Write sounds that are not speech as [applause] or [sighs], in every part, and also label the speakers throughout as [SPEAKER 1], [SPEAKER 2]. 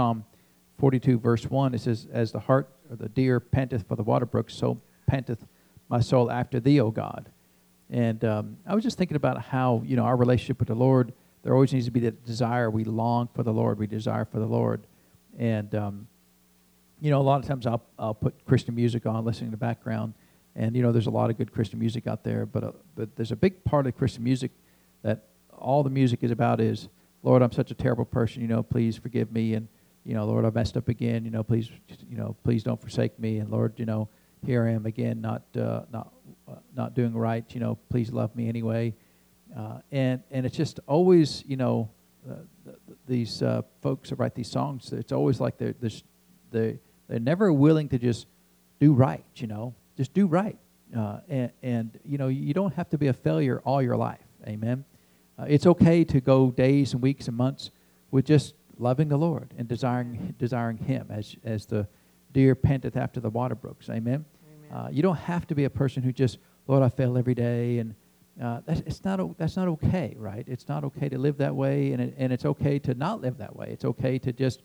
[SPEAKER 1] Psalm 42, verse 1, it says, As the hart or the deer panteth for the water brook, so panteth my soul after thee, O God. And um, I was just thinking about how, you know, our relationship with the Lord, there always needs to be that desire. We long for the Lord. We desire for the Lord. And, um, you know, a lot of times I'll, I'll put Christian music on, listening in the background. And, you know, there's a lot of good Christian music out there. But, uh, but there's a big part of Christian music that all the music is about is, Lord, I'm such a terrible person. You know, please forgive me. And, you know, Lord, I messed up again. You know, please, you know, please don't forsake me. And Lord, you know, here I am again, not, uh, not, uh, not doing right. You know, please love me anyway. Uh, and and it's just always, you know, uh, these uh, folks that write these songs. It's always like they're they're they they're never willing to just do right. You know, just do right. Uh, and, and you know, you don't have to be a failure all your life. Amen. it's okay to go days and weeks and months with just loving the Lord and desiring desiring Him as as the deer panteth after the water brooks. Amen. Amen. Uh, you don't have to be a person who just Lord, I fail every day, and uh, that's it's not that's not okay, right? It's not okay to live that way, and it, and it's okay to not live that way. It's okay to just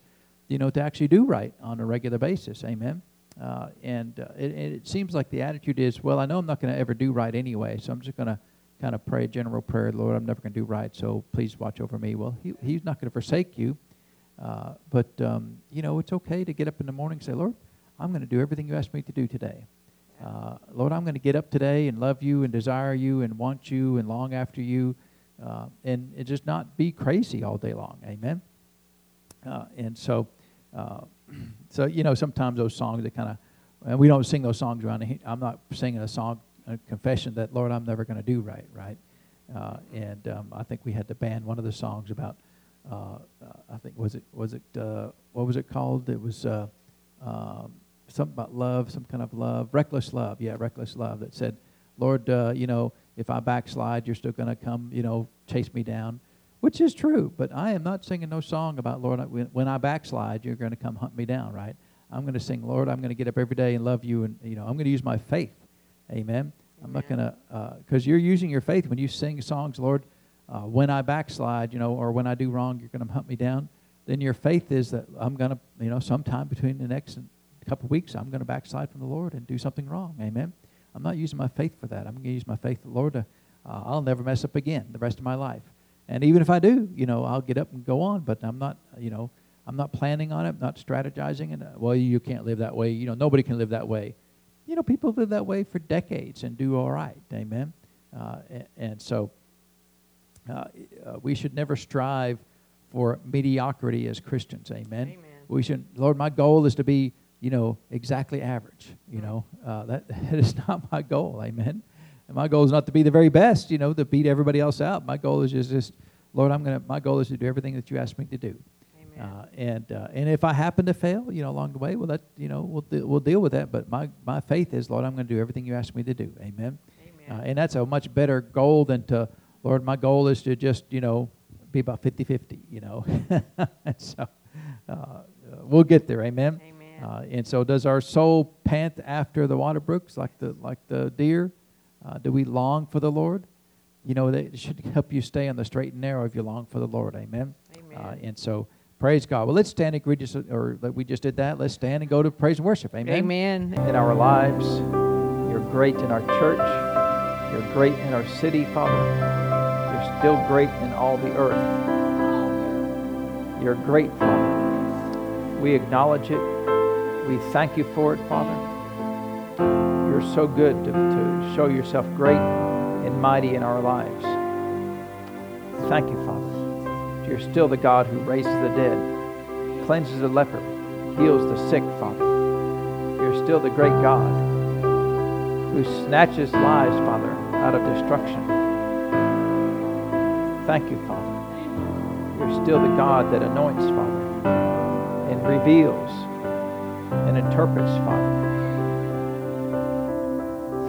[SPEAKER 1] you know to actually do right on a regular basis. Amen. Uh, and uh, it, it seems like the attitude is, well, I know I'm not going to ever do right anyway, so I'm just going to kind of pray a general prayer, Lord, I'm never going to do right, so please watch over me. Well, he, He's not going to forsake you. Uh, but, um, you know, it's okay to get up in the morning and say, Lord, I'm going to do everything you asked me to do today. Uh, Lord, I'm going to get up today and love you and desire you and want you and long after you uh, and, and, just not be crazy all day long. Amen. Uh, and so, uh, [clears throat] so you know, sometimes those songs that kind of, and we don't sing those songs around. I'm not singing a song, a confession that Lord, I'm never going to do right, right. And um, I think we had to ban one of the songs about uh, I think was it was it uh, what was it called? It was uh, um, something about love, some kind of love, reckless love. Yeah, reckless love. That said, Lord, uh, you know, if I backslide, you're still going to come, you know, chase me down, which is true. But I am not singing no song about Lord. When I backslide, you're going to come hunt me down, right? I'm going to sing, Lord, I'm going to get up every day and love you, and you know, I'm going to use my faith. Amen. I'm not going to, because uh, you're using your faith when you sing songs, Lord uh, when I backslide, you know, or when I do wrong, you're going to hunt me down. Then your faith is that I'm going to, you know, sometime between the next couple weeks, I'm going to backslide from the Lord and do something wrong. Amen. I'm not using my faith for that. I'm going to use my faith, the Lord, to, uh, I'll never mess up again the rest of my life. And even if I do, you know, I'll get up and go on. But I'm not, you know, I'm not planning on it, not strategizing. And uh, well, you can't live that way. You know, nobody can live that way. You know, people live that way for decades and do all right. Amen. Uh, and, and so uh, we should never strive for mediocrity as Christians. Amen. Amen. We should, Lord, my goal is to be, you know, exactly average. You know, uh, that, [laughs] that is not my goal. Amen. And my goal is not to be the very best, you know, to beat everybody else out. My goal is just, just Lord, I'm gonna. My goal is to do everything that you ask me to do. Uh, and uh, and if I happen to fail, you know, along the way, well, that you know, we'll de- we'll deal with that. But my my faith is, Lord, I'm going to do everything you ask me to do. Amen. Amen. Uh, and that's a much better goal than to Lord, my goal is to just, you know, be about 50 50, you know. [laughs] and so uh, we'll get there. Amen. Amen. Uh, and so, does our soul pant after the water brooks like the, like the deer? Uh, do we long for the Lord? You know, that should help you stay on the straight and narrow if you long for the Lord. Amen. Amen. Uh, and so, praise God. Well, let's stand and we just, or we just did that. Let's stand and go to praise and worship. Amen.
[SPEAKER 2] Amen.
[SPEAKER 1] In our lives, you're great in our church. You're great in our city, Father still great in all the earth. You're great, Father. We acknowledge it. We thank you for it, Father. You're so good to, to show yourself great and mighty in our lives. Thank you, Father. You're still the God who raises the dead, cleanses the leper, heals the sick, Father. You're still the great God who snatches lives, Father, out of destruction. Thank you, Father. You're still the God that anoints, Father, and reveals and interprets, Father.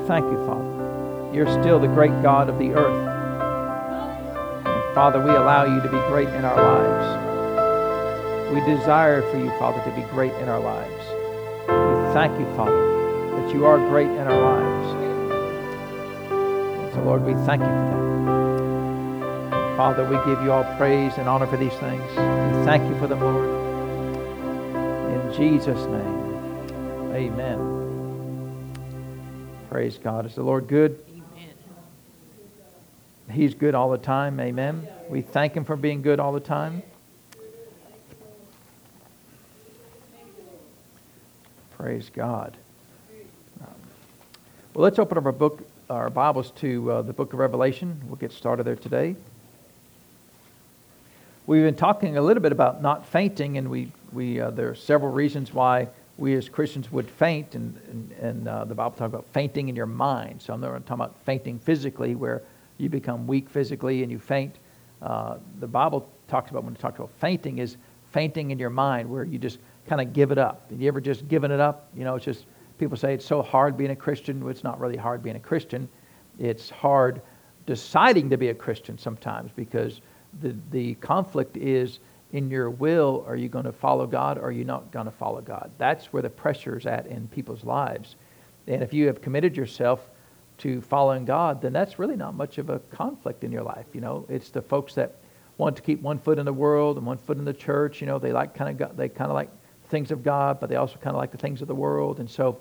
[SPEAKER 1] Thank you, Father. You're still the great God of the earth. And Father, we allow you to be great in our lives. We desire for you, Father, to be great in our lives. We thank you, Father, that you are great in our lives. And so, Lord, we thank you for that. Father, we give you all praise and honor for these things. We thank you for them, Lord. In Jesus' name. Amen. Praise God. Is the Lord good? Amen. He's good all the time. Amen. We thank Him for being good all the time. Praise God. Well, let's open up our book, our Bibles to uh, the book of Revelation. We'll get started there today. We've been talking a little bit about not fainting, and we, we uh, there are several reasons why we as Christians would faint, and, and, and uh, the Bible talks about fainting in your mind. So I'm not talking about fainting physically, where you become weak physically and you faint. Uh, the Bible talks about when it talks about fainting is fainting in your mind, where you just kind of give it up. Have you ever just given it up? You know, it's just people say it's so hard being a Christian. It's not really hard being a Christian. It's hard deciding to be a Christian sometimes because the, the conflict is in your will are you going to follow God or are you not going to follow God? That's where the pressure is at in people's lives. And if you have committed yourself to following God, then that's really not much of a conflict in your life. You know, it's the folks that want to keep one foot in the world and one foot in the church. You know, they like kind of they kind of like things of God, but they also kind of like the things of the world. And so,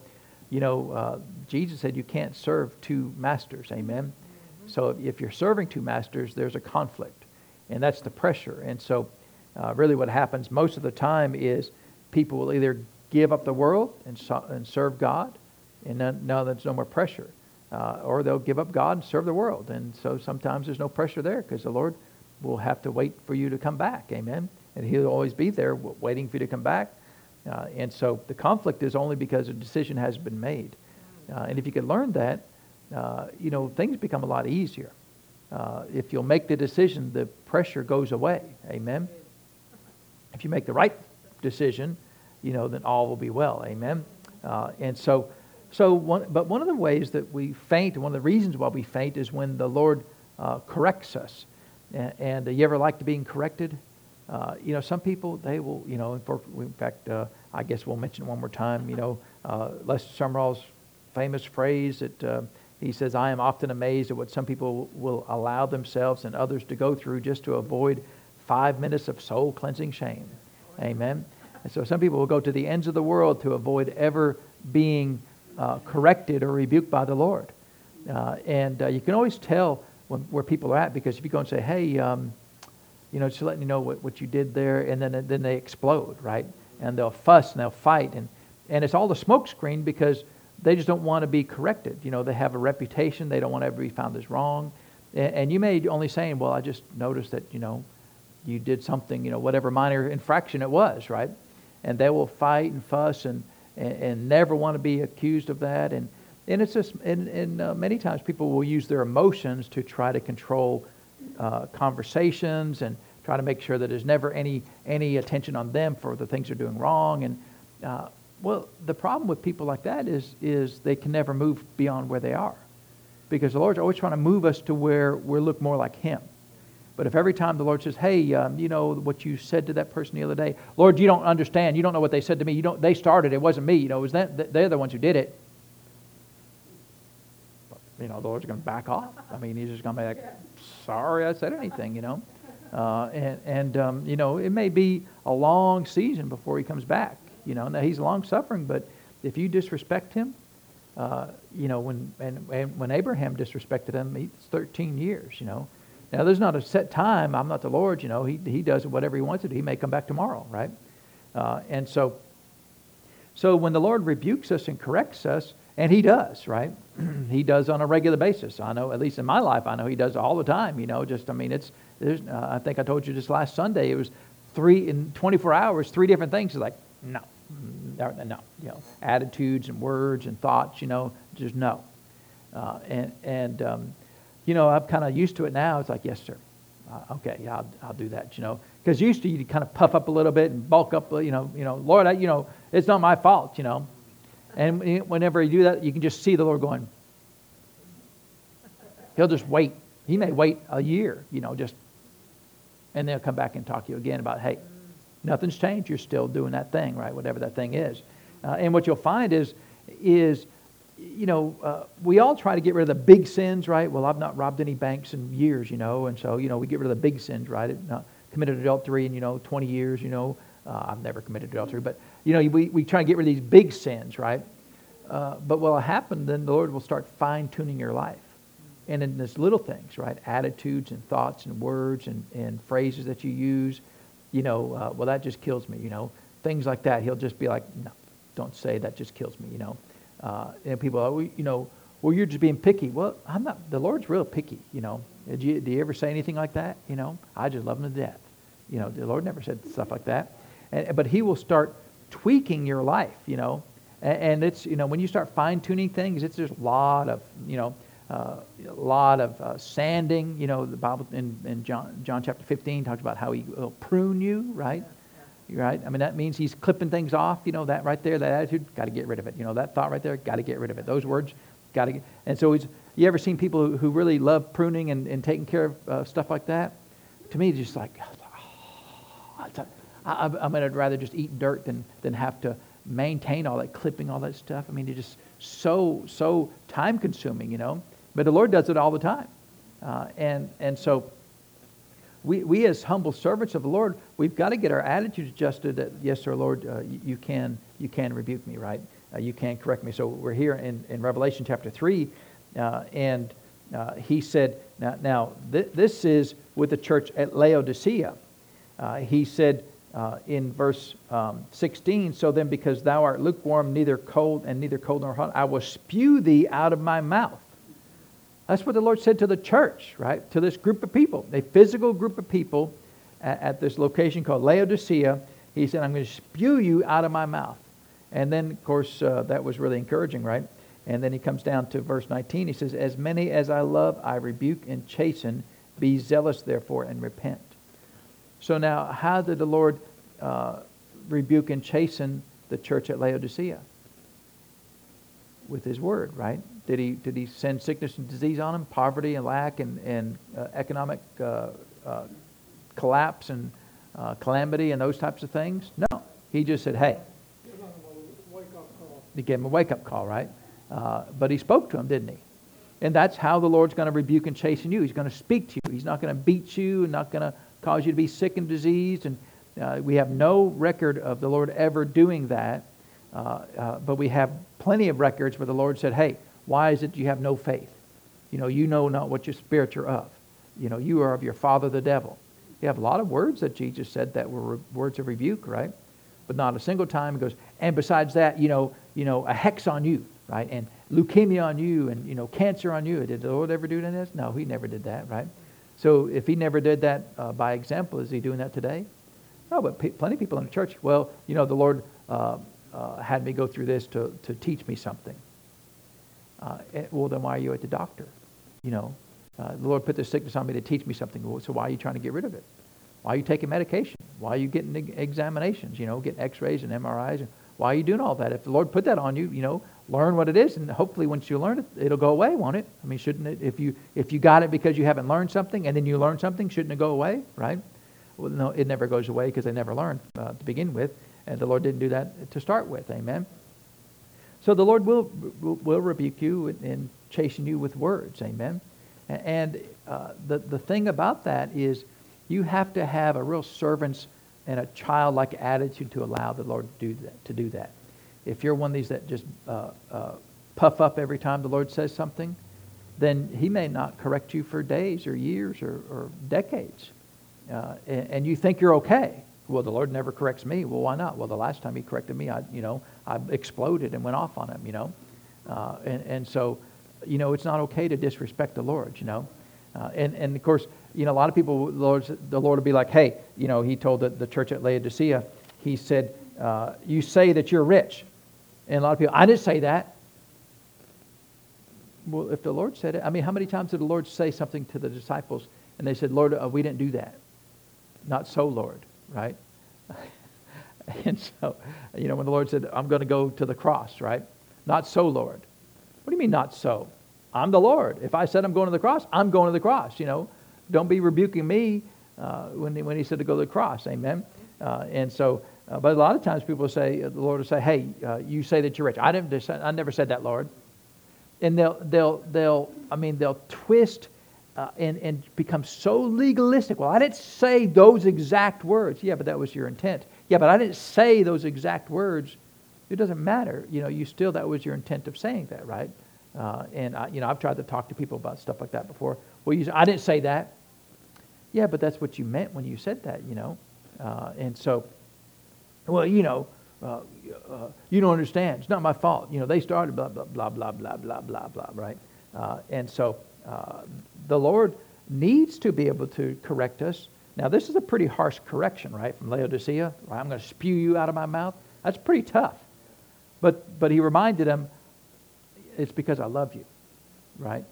[SPEAKER 1] you know, uh, Jesus said you can't serve two masters. Amen. Mm-hmm. So if you're serving two masters, there's a conflict and that's the pressure. And so, uh, really, what happens most of the time is people will either give up the world and, so, and serve God, and then now there's no more pressure, uh, or they'll give up God and serve the world. And so sometimes there's no pressure there because the Lord will have to wait for you to come back. Amen. And He'll always be there waiting for you to come back. Uh, and so the conflict is only because a decision has been made. Uh, and if you can learn that, uh, you know, things become a lot easier uh, if you'll make the decision, the pressure goes away. Amen. If you make the right decision, you know, then all will be well. Amen. Uh, and so, so one, but one of the ways that we faint, one of the reasons why we faint, is when the Lord uh, corrects us. And, and uh, you ever like to being corrected? Uh, you know, some people they will, you know. In fact, uh, I guess we'll mention one more time. You know, Lester Sumrall's famous phrase that he says, I am often amazed at what some people will allow themselves and others to go through just to avoid five minutes of soul cleansing shame. Amen. And so some people will go to the ends of the world to avoid ever being uh, corrected or rebuked by the Lord. Uh, and uh, you can always tell when, where people are at because if you go and say, hey, um, you know, just letting you know what, what you did there, and then, then they explode, right? And they'll fuss and they'll fight. And, and it's all the smokescreen because they just don't want to be corrected. You know, they have a reputation. They don't want to ever be found as wrong. And you may only saying, well, I just noticed that, you know, you did something, you know, whatever minor infraction it was, right? And they will fight and fuss and, and, and never want to be accused of that. And, and it's just, and, and uh, many times people will use their emotions to try to control uh, conversations and try to make sure that there's never any, any attention on them for the things they're doing wrong. And uh, well, the problem with people like that is, is they can never move beyond where they are. Because the Lord's always trying to move us to where we look more like Him. But if every time the Lord says, hey, um, you know what you said to that person the other day, Lord, you don't understand. You don't know what they said to me. You don't, they started. It wasn't me. You know, it was that, they're the ones who did it. You know, the Lord's going to back off. I mean, He's just going to be like, sorry I said anything, you know. Uh, and, and um, you know, it may be a long season before He comes back. You know, now he's long suffering, but if you disrespect him, uh, you know, when and, and, when Abraham disrespected him, it's 13 years. You know, now there's not a set time. I'm not the Lord. You know, he he does whatever he wants to do. He may come back tomorrow, right? Uh, and so, so when the Lord rebukes us and corrects us, and he does, right? [clears throat] he does on a regular basis. I know, at least in my life, I know he does all the time. You know, just I mean, it's. Uh, I think I told you just last Sunday. It was three in 24 hours, three different things. It's like, no, no, you know, attitudes and words and thoughts, you know, just no. Uh, and, and um, you know, I'm kind of used to it now. It's like, yes, sir. Uh, okay, yeah, I'll, I'll do that, you know. Because used to you kind of puff up a little bit and bulk up, you know, you know, Lord, I, you know, it's not my fault, you know. And whenever you do that, you can just see the Lord going. He'll just wait. He may wait a year, you know, just, and they'll come back and talk to you again about, hey, Nothing's changed. You're still doing that thing, right? Whatever that thing is. Uh, and what you'll find is, is you know, uh, we all try to get rid of the big sins, right? Well, I've not robbed any banks in years, you know, and so, you know, we get rid of the big sins, right? Not committed adultery in, you know, 20 years, you know, Uh, I've never committed adultery, but you know, we, we try to get rid of these big sins, right? Uh, but what will happen, then the Lord will start fine tuning your life. And in these little things, right? Attitudes and thoughts and words and, and phrases that you use, you know, uh, well, that just kills me, you know. Things like that. He'll just be like, no, don't say that just kills me, you know. Uh, and people, are, you know, well, you're just being picky. Well, I'm not. The Lord's real picky, you know. Did you, did you ever say anything like that? You know, I just love him to death. You know, the Lord never said stuff like that. And, but he will start tweaking your life, you know. And, and it's, you know, when you start fine tuning things, it's just a lot of, you know, uh, a lot of uh, sanding. You know, the Bible in, in John, John chapter 15 talks about how he will prune you, right? Right? I mean, that means he's clipping things off. You know, that right there, that attitude, got to get rid of it. You know, that thought right there, got to get rid of it. Those words, got to get. And so, he's, you ever seen people who, who really love pruning and, and taking care of uh, stuff like that? To me, it's just like, [sighs] oh, I, I, I mean, I'd rather just eat dirt than, than have to maintain all that clipping, all that stuff. I mean, it's just so, so time consuming, you know. But the Lord does it all the time. Uh, and, and so we, we as humble servants of the Lord, we've got to get our attitudes adjusted that, yes, sir, Lord, uh, you, can, you can rebuke me, right? Uh, you can correct me. So we're here in, in Revelation chapter 3, uh, and uh, he said, now, now th- this is with the church at Laodicea. Uh, he said, uh, in verse um, 16, so then because thou art lukewarm, neither cold and neither cold nor hot, I will spew thee out of my mouth. That's what the Lord said to the church, right? To this group of people, a physical group of people at, at this location called Laodicea. He said, I'm going to spew you out of my mouth. And then, of course, uh, that was really encouraging, right? And then he comes down to verse 19. He says, As many as I love, I rebuke and chasten. Be zealous, therefore, and repent. So now, how did the Lord uh, rebuke and chasten the church at Laodicea? With his word, right? Did he, did he send sickness and disease on him, poverty and lack and, and uh, economic uh, uh collapse and uh, calamity and those types of things? No. He just said, hey. He gave him a wake up call, right? Uh, but he spoke to him, didn't he? And that's how the Lord's going to rebuke and chasten you. He's going to speak to you. He's not going to beat you and not going to cause you to be sick and diseased. And uh, we have no record of the Lord ever doing that. Uh, uh, but we have plenty of records where the Lord said, hey, why is it you have no faith? You know, you know not what your spirit you're of. You know, you are of your father the devil. You have a lot of words that Jesus said that were words of rebuke, right? But not a single time he goes, and besides that, you know, you know, a hex on you, right? And leukemia on you and, you know, cancer on you. Did the Lord ever do this? No, he never did that, right? So if he never did that uh, by example, is he doing that today? No, but pe- plenty of people in the church, well, you know, the Lord uh, uh, had me go through this to, to teach me something. Uh, eh, well, then why are you at the doctor? You know, uh, the Lord put this sickness on me to teach me something. So why are you trying to get rid of it? Why are you taking medication? Why are you getting examinations? You know, getting X-rays and MRIs? And why are you doing all that? If the Lord put that on you, you know, learn what it is, and hopefully once you learn it, it'll go away, won't it? I mean, shouldn't it? If you if you got it because you haven't learned something, and then you learn something, shouldn't it go away, right? Well, no, it never goes away because they never learned uh, to begin with, and the Lord didn't do that to start with. Amen. So the Lord will will rebuke you and chasten you with words. Amen. And uh, the the thing about that is, you have to have a real servant's and a childlike attitude to allow the Lord to do that. To do that. If you're one of these that just uh, uh, puff up every time the Lord says something, then He may not correct you for days or years or, or decades. Uh, and, and, you think you're okay. Well, the Lord never corrects me. Well, why not? Well, the last time He corrected me, I, you know, I exploded and went off on Him. You know, uh, and, and so, you know, it's not okay to disrespect the Lord. You know, uh, and and of course, you know, a lot of people, the Lord, the Lord will be like, hey, you know, He told the, the church at Laodicea, He said, uh, you say that you're rich. And a lot of people, I didn't say that. Well, if the Lord said it, I mean, how many times did the Lord say something to the disciples and they said, Lord, uh, we didn't do that? Not so, Lord, right? [laughs] and so, you know, when the Lord said, I'm going to go to the cross, right? Not so, Lord. What do you mean, not so? I'm the Lord. If I said I'm going to the cross, I'm going to the cross, you know. Don't be rebuking me uh, when, when he said to go to the cross, amen? Uh, and so, uh, but a lot of times people say, uh, the Lord will say, hey, uh, you say that you're rich. I, didn't, I never said that, Lord. And they'll, they'll, they'll I mean, they'll twist uh, and, and become so legalistic. Well, I didn't say those exact words. Yeah, but that was your intent. Yeah, but I didn't say those exact words. It doesn't matter. You know, you still, that was your intent of saying that, right? Uh, and, I, you know, I've tried to talk to people about stuff like that before. Well, you, I didn't say that. Yeah, but that's what you meant when you said that, you know. Uh, and so, well, you know, uh, uh, you don't understand. It's not my fault. You know, they started blah, blah, blah, blah, blah, blah, blah, blah, right? Uh, and so uh, the Lord needs to be able to correct us. Now, this is a pretty harsh correction, right, from Laodicea. I'm going to spew you out of my mouth. That's pretty tough. But, but he reminded him, it's because I love you, right?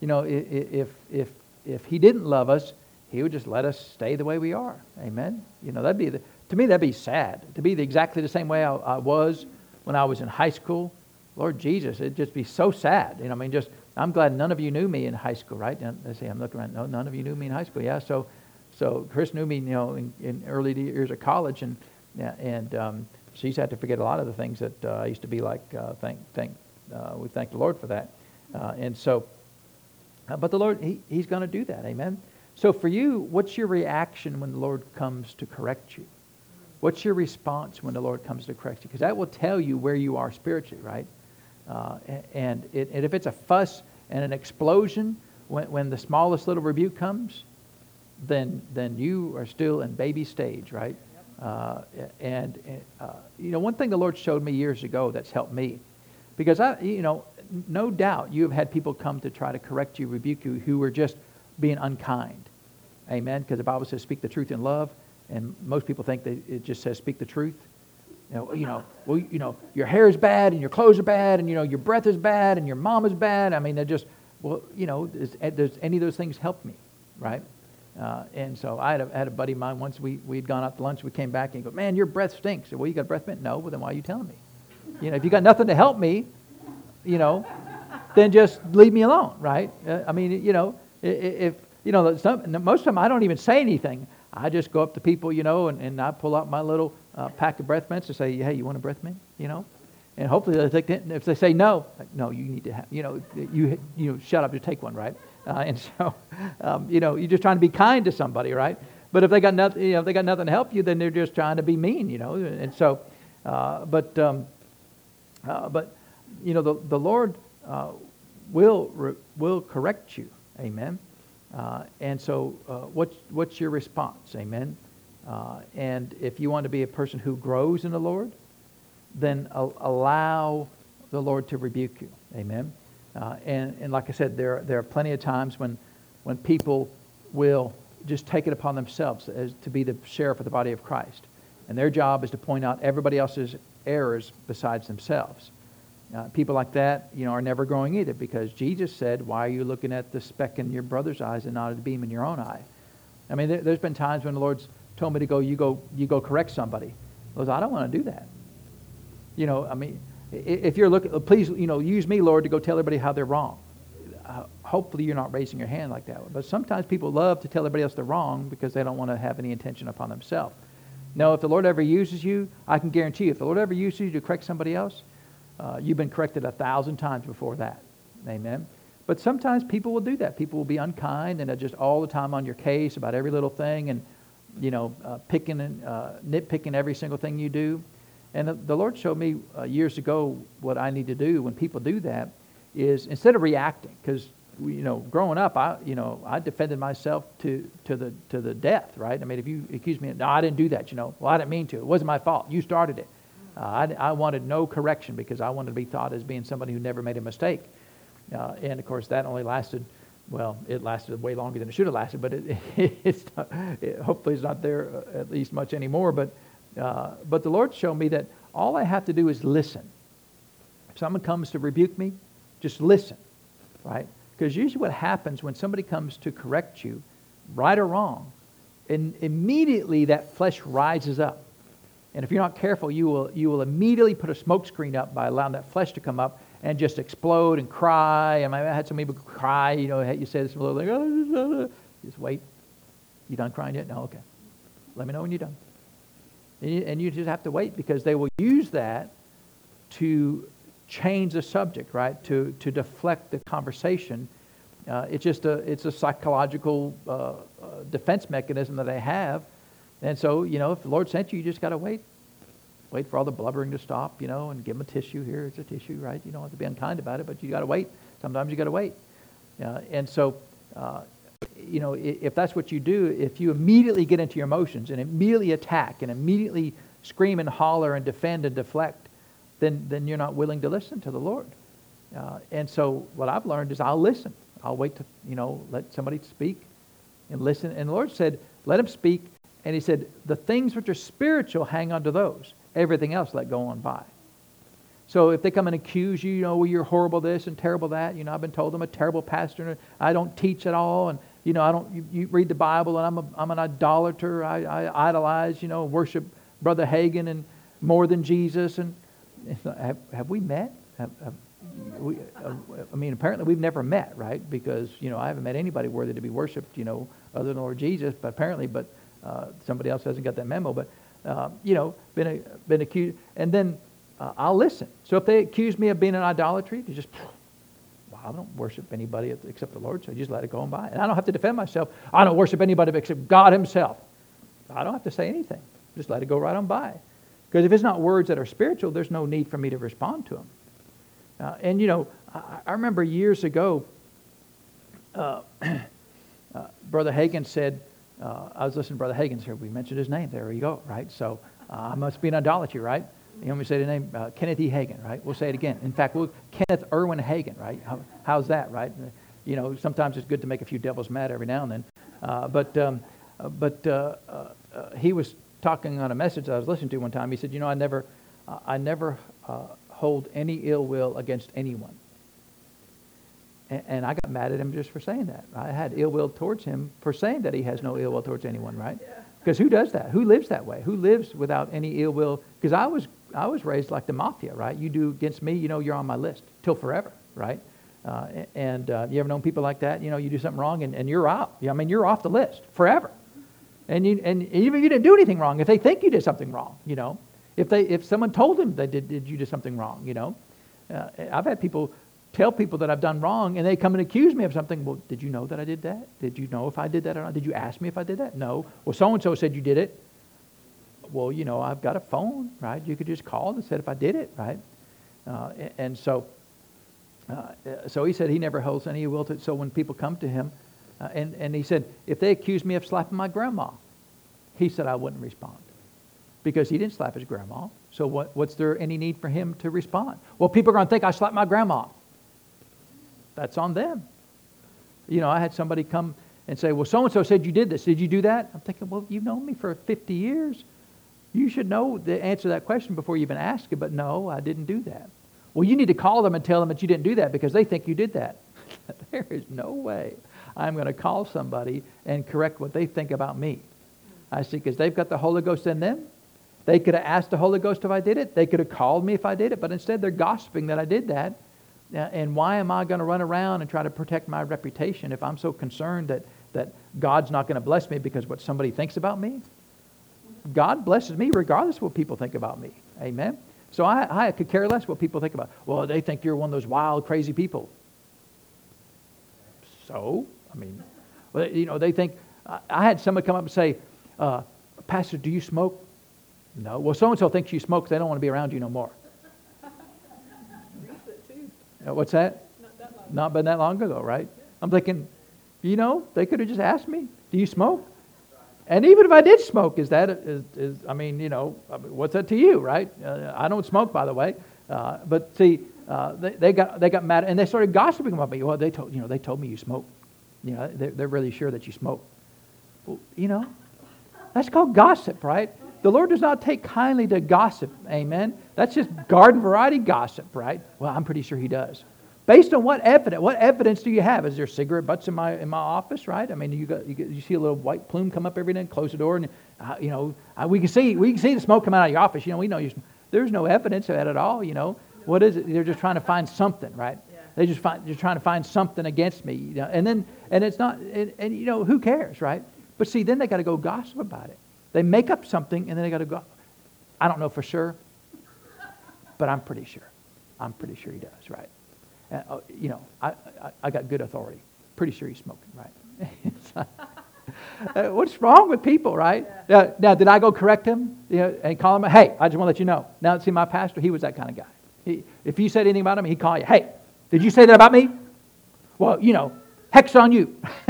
[SPEAKER 1] You know, if, if, if he didn't love us, he would just let us stay the way we are. Amen? You know, that'd be, the, to me, that'd be sad. To be the, exactly the same way I, I was when I was in high school. Lord Jesus, it'd just be so sad. You know, I mean, just, I'm glad none of you knew me in high school, right? They say, I'm looking around, no, none of you knew me in high school. Yeah, so, so Chris knew me, you know, in, in early years of college, and, and um, she's had to forget a lot of the things that uh, I used to be like. Uh, thank, thank, uh, we thank the Lord for that. Uh, and so, uh, but the Lord, he, He's going to do that. Amen. So for you, what's your reaction when the Lord comes to correct you? What's your response when the Lord comes to correct you? Because that will tell you where you are spiritually, right? Uh, and, it, and if it's a fuss and an explosion when, when the smallest little rebuke comes, then, then you are still in baby stage, right? Uh, and, uh, you know, one thing the Lord showed me years ago that's helped me, because I, you know, no doubt you have had people come to try to correct you, rebuke you, who were just being unkind. Amen. Because the Bible says speak the truth in love, and most people think that it just says speak the truth. You know, you know, well, you know, your hair is bad, and your clothes are bad, and you know, your breath is bad, and your mom is bad. I mean, they're just, well, you know, does, does any of those things help me, right? Uh, and so I had, a, had a buddy of mine once. We we'd gone out to lunch. We came back and he goes, "Man, your breath stinks." I said, "Well, you got a breath mint?" No. Well, then why are you telling me? You know, if you got nothing to help me, you know, then just leave me alone, right? Uh, I mean, you know, if you know, some, most of them I don't even say anything. I just go up to people, you know, and, and I pull out my little uh, pack of breath mints and say, hey, you want a breath mint? You know? And hopefully they take it. If they say no, like, no, you need to have, you know, you, you know, shut up, to take one, right? Uh, and [laughs] so, um, you know, you're just trying to be kind to somebody, right? But if they got nothing, you know, if they got nothing to help you, then they're just trying to be mean, you know. And so, uh, but, um, uh, but, you know, the, the Lord uh, will, will correct you. Amen. Uh, and so, uh, what's, what's your response? Amen. Uh, and if you want to be a person who grows in the Lord, then allow the Lord to rebuke you. Amen. Uh, and, and like I said, there, there are plenty of times when, when people will just take it upon themselves as to be the sheriff of the body of Christ. And their job is to point out everybody else's errors besides themselves. Uh, people like that, you know, are never growing either because Jesus said, "Why are you looking at the speck in your brother's eyes and not at the beam in your own eye?" I mean, there, has been times when the Lord's told me to go, "You go, you go correct somebody." I was, I don't want to do that. You know, I mean, if you're looking, please, you know, use me, Lord, to go tell everybody how they're wrong. Uh, hopefully, you're not raising your hand like that. But sometimes people love to tell everybody else they're wrong because they don't want to have any intention upon themselves. No, if the Lord ever uses you, I can guarantee you, if the Lord ever uses you to correct somebody else, uh, you've been corrected a thousand times before that. Amen. But sometimes people will do that. People will be unkind and just all the time on your case about every little thing and, you know, uh, picking and uh, nitpicking every single thing you do. And the, the Lord showed me uh, years ago what I need to do when people do that is instead of reacting, because you know, growing up, I you know I defended myself to to the to the death, right? I mean, if you accuse me, no, I didn't do that. You know, well, I didn't mean to. It wasn't my fault. You started it. Uh, I, I, wanted no correction because I wanted to be thought as being somebody who never made a mistake. Uh, and of course, that only lasted, well, it lasted way longer than it should have lasted, but it, [laughs] it's not, it, hopefully it's not there uh, at least much anymore. But, uh, but the Lord showed me that all I have to do is listen. If someone comes to rebuke me, just listen, right? Because usually what happens when somebody comes to correct you, right or wrong, and immediately that flesh rises up and if you're not careful, you will, you will immediately put a smoke screen up by allowing that flesh to come up and just explode and cry. And I had some people cry, you know, you say this little like, oh, just wait. You done crying yet? No, okay. Let me know when you're done. And you, and you just have to wait because they will use that to change the subject, right? To, to deflect the conversation. Uh, it's just a, it's a psychological uh, uh, defense mechanism that they have And so, you know, if the Lord sent you, you just got to wait. Wait for all the blubbering to stop, you know, and give them a tissue. Here, it's a tissue, right? You don't have to be unkind about it, but you got to wait. Sometimes you got to wait. Uh, and so, uh, you know, if that's what you do, if you immediately get into your emotions and immediately attack and immediately scream and holler and defend and deflect, then, then you're not willing to listen to the Lord. Uh, and so what I've learned is I'll listen. I'll wait to, you know, let somebody speak and listen. And the Lord said, let him speak. And he said, the things which are spiritual, hang on to those. Everything else, let go on by. So if they come and accuse you, you know, well, you're horrible this and terrible that, you know, I've been told I'm a terrible pastor and I don't teach at all and, you know, I don't, you, you read the Bible and I'm, a, I'm an idolater. I, I idolize, you know, worship Brother Hagin and more than Jesus. And have, have we met? Have, have we, uh, I mean, apparently we've never met, right? Because, you know, I haven't met anybody worthy to be worshiped, you know, other than Lord Jesus, but apparently, but uh, somebody else hasn't got that memo. But, uh, you know, been, been accused. And then uh, I'll listen. So if they accuse me of being an idolatry, they just, well, I don't worship anybody except the Lord, so I just let it go on by. And I don't have to defend myself. I don't worship anybody except God Himself. I don't have to say anything. Just let it go right on by. Because if it's not words that are spiritual, there's no need for me to respond to them. Uh, and, you know, I, I, remember years ago, uh, [clears throat] uh, Brother Hagin said, uh, I was listening to Brother Hagin here. We mentioned his name. There you go, right? So uh, I must be an idolatry, right? You want me to say the name? Uh, Kenneth E. Hagin, right? We'll say it again. In fact, we'll, Kenneth Erwin Hagin, right? How, how's that, right? You know, sometimes it's good to make a few devils mad every now and then. Uh, but um, uh, but uh, he was talking on a message I was listening to one time. He said, you know, I never, I never hold any ill will against anyone. And, and I got mad at him just for saying that. I had ill will towards him for saying that he has no ill will towards anyone, right? Because who does that? Who lives that way? Who lives without any ill will? Because I was I was raised like the mafia, right? You do against me, you know, you're on my list till forever, right? Uh, and uh, you ever known people like that? You know, you do something wrong and, and you're out. I mean, you're off the list forever. And, you, and even if you didn't do anything wrong, if they think you did something wrong, you know, if, they, if someone told them they did, did you do something wrong, you know. Uh, I've had people tell people that I've done wrong and they come and accuse me of something. Well, did you know that I did that? Did you know if I did that or not? Did you ask me if I did that? No. Well, so-and-so said you did it well, you know, I've got a phone, right? You could just call and said if I did it, right? Uh, and so, uh, so he said he never holds any will to. So when people come to him, uh, and and he said if they accuse me of slapping my grandma, he said I wouldn't respond because he didn't slap his grandma. So what, what's there any need for him to respond? Well, people are going to think I slapped my grandma. That's on them. You know, I had somebody come and say, well, so-and-so said you did this. Did you do that? I'm thinking, well, you've known me for 50 years. You should know the answer to that question before you even ask it, but no, I didn't do that. Well, you need to call them and tell them that you didn't do that because they think you did that. [laughs] there is no way I'm going to call somebody and correct what they think about me. I see, because they've got the Holy Ghost in them. They could have asked the Holy Ghost if I did it. They could have called me if I did it, but instead they're gossiping that I did that. And why am I going to run around and try to protect my reputation if I'm so concerned that, that God's not going to bless me because what somebody thinks about me? God blesses me regardless of what people think about me. Amen. So I, I could care less what people think about. Well, they think you're one of those wild, crazy people. So, I mean, you know, they think. I had someone come up and say, uh, "Pastor, do you smoke?" No. Well, so and so thinks you smoke. They don't want to be around you no more. Uh, what's that? Not, that Not been that long ago, right? I'm thinking, you know, they could have just asked me, "Do you smoke?" And even if I did smoke, is that, is, is I mean, you know, what's that to you, right? Uh, I don't smoke, by the way. Uh, but see, uh, they, they, got, they got mad and they started gossiping about me. Well, they told, you know, they told me you smoke. You know, they're, they're really sure that you smoke. Well, you know, that's called gossip, right? The Lord does not take kindly to gossip. Amen. That's just garden variety gossip, right? Well, I'm pretty sure he does. Based on what evidence? What evidence do you have? Is there cigarette butts in my in my office? Right? I mean, you got you, you see a little white plume come up every day, and close the door, and uh, you know uh, we can see we can see the smoke come out of your office. You know, we know you. There's no evidence of that at all. You know, what is it? They're just trying to find something, right? They just find they're trying to find something against me. You know? And then and it's not and, and you know who cares, right? But see, then they got to go gossip about it. They make up something, and then they got to go. I don't know for sure, but I'm pretty sure. I'm pretty sure he does, right? Uh, you know, I, I, I, got good authority. Pretty sure he's smoking, right? uh, [laughs] what's wrong with people, right? Yeah. Now, now, did I go correct him you know, and call him, hey, I just want to let you know. Now, see, my pastor, he was that kind of guy. He, if you said anything about him, he'd call you, hey, did you say that about me? Well, you know, hex on you. [laughs]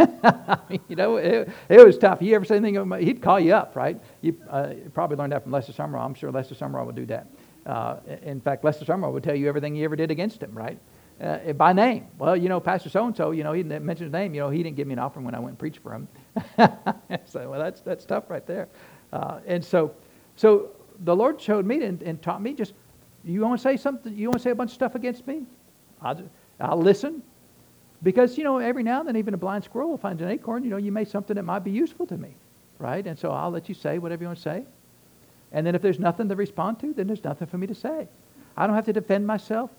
[SPEAKER 1] you know, it, it, was tough. You ever say anything, he'd call you up, right? You, uh, probably learned that from Lester Sumrall. I'm sure Lester Sumrall would do that. Uh, in fact, Lester Sumrall would tell you everything he ever did against him, right? Uh, by name. Well, you know, Pastor so and so, you know, he didn't mention his name. You know, he didn't give me an offering when I went and preached for him. [laughs] so, well, that's that's tough right there. Uh, and so, so the Lord showed me and, and, taught me just, you want to say something? You want to say a bunch of stuff against me? I'll, I'll listen, because you know, every now and then, even a blind squirrel will find an acorn. You know, you may something that might be useful to me, right? And so I'll let you say whatever you want to say. And then if there's nothing to respond to, then there's nothing for me to say. I don't have to defend myself.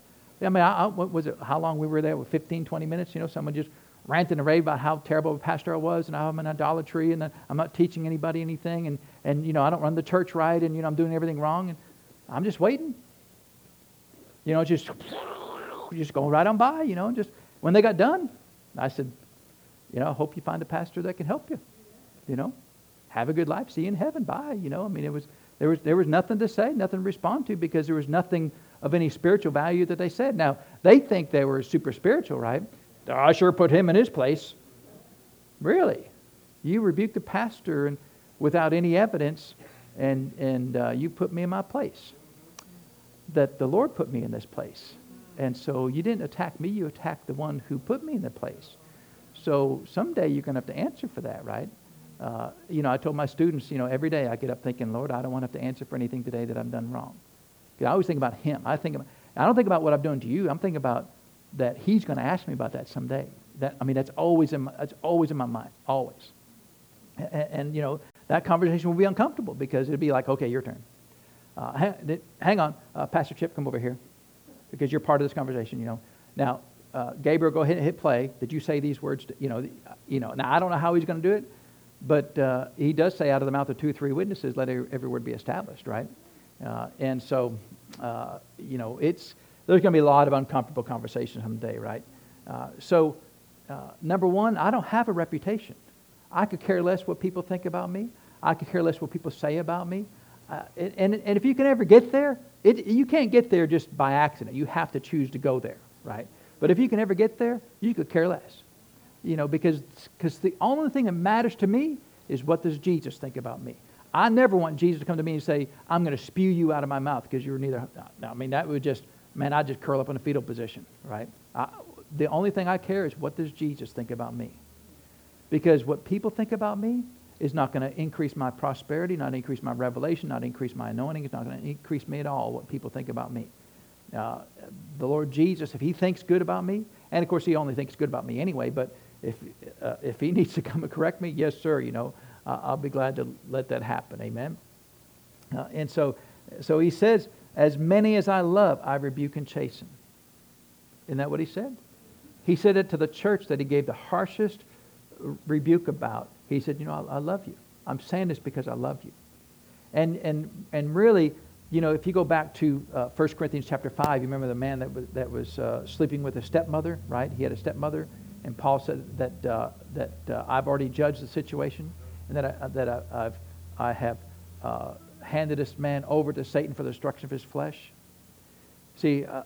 [SPEAKER 1] I mean, I, I, what was it? How long we were there? 15, 20 minutes? You know, someone just ranting and raving about how terrible a pastor I was and how I'm an idolatry and I'm not teaching anybody anything and, and, you know, I don't run the church right and, you know, I'm doing everything wrong. And I'm just waiting. You know, just, just going right on by, you know, just, when they got done, I said, you know, I hope you find a pastor that can help you. You know, have a good life. See you in heaven. Bye. You know, I mean, it was, there was, there was nothing to say, nothing to respond to because there was nothing of any spiritual value that they said. Now, they think they were super spiritual, right? I sure put him in his place. Really? You rebuked the pastor and without any evidence, and, and uh, you put me in my place. That the Lord put me in this place. And so you didn't attack me, you attacked the one who put me in the place. So someday you're going to have to answer for that, right? Uh, you know, I told my students, you know, every day I get up thinking, Lord, I don't want to have to answer for anything today that I've done wrong. I always think about Him. I think about, I don't think about what I've done to you. I'm thinking about that He's going to ask me about that someday. That I mean, that's always in my, that's always in my mind, always. And, and you know, that conversation will be uncomfortable because it'll be like, okay, your turn. Uh, hang, hang, on, uh, Pastor Chip, come over here, because you're part of this conversation. You know, now. Uh, Gabriel, go ahead and hit play. Did you say these words? To, you know, you know. Now I don't know how he's going to do it, but uh, he does say, out of the mouth of two or three witnesses, let every word be established, right? Uh, and so, uh, you know, it's, there's going to be a lot of uncomfortable conversations someday, right? Uh, so, uh, number one, I don't have a reputation. I could care less what people think about me. I could care less what people say about me. Uh, and, and if you can ever get there, it, you can't get there just by accident. You have to choose to go there, right? But if you can ever get there, you could care less you know, because because the only thing that matters to me is what does Jesus think about me. I never want Jesus to come to me and say, I'm going to spew you out of my mouth because you're neither. No, I mean, that would just, man, I'd just curl up in a fetal position, right? I, the only thing I care is what does Jesus think about me? Because what people think about me is not going to increase my prosperity, not increase my revelation, not increase my anointing. It's not going to increase me at all, what people think about me. Uh, the Lord Jesus, if he thinks good about me, and of course he only thinks good about me anyway, but if, uh, if he [laughs] needs to come and correct me, yes, sir, you know, uh, I'll be glad to let that happen. Amen. Uh, and so, so he says, as many as I love, I rebuke and chasten. Isn't that what he said? He said it to the church that he gave the harshest rebuke about. He said, you know, I, I love you. I'm saying this because I love you. And, and, and really, you know, if you go back to uh, 1 Corinthians chapter 5, you remember the man that was, that was uh, sleeping with a stepmother, right? He had a stepmother and Paul said that, uh, that uh, I've already judged the situation and that, I, that I, I've, I have uh, handed this man over to Satan for the destruction of his flesh. See, uh,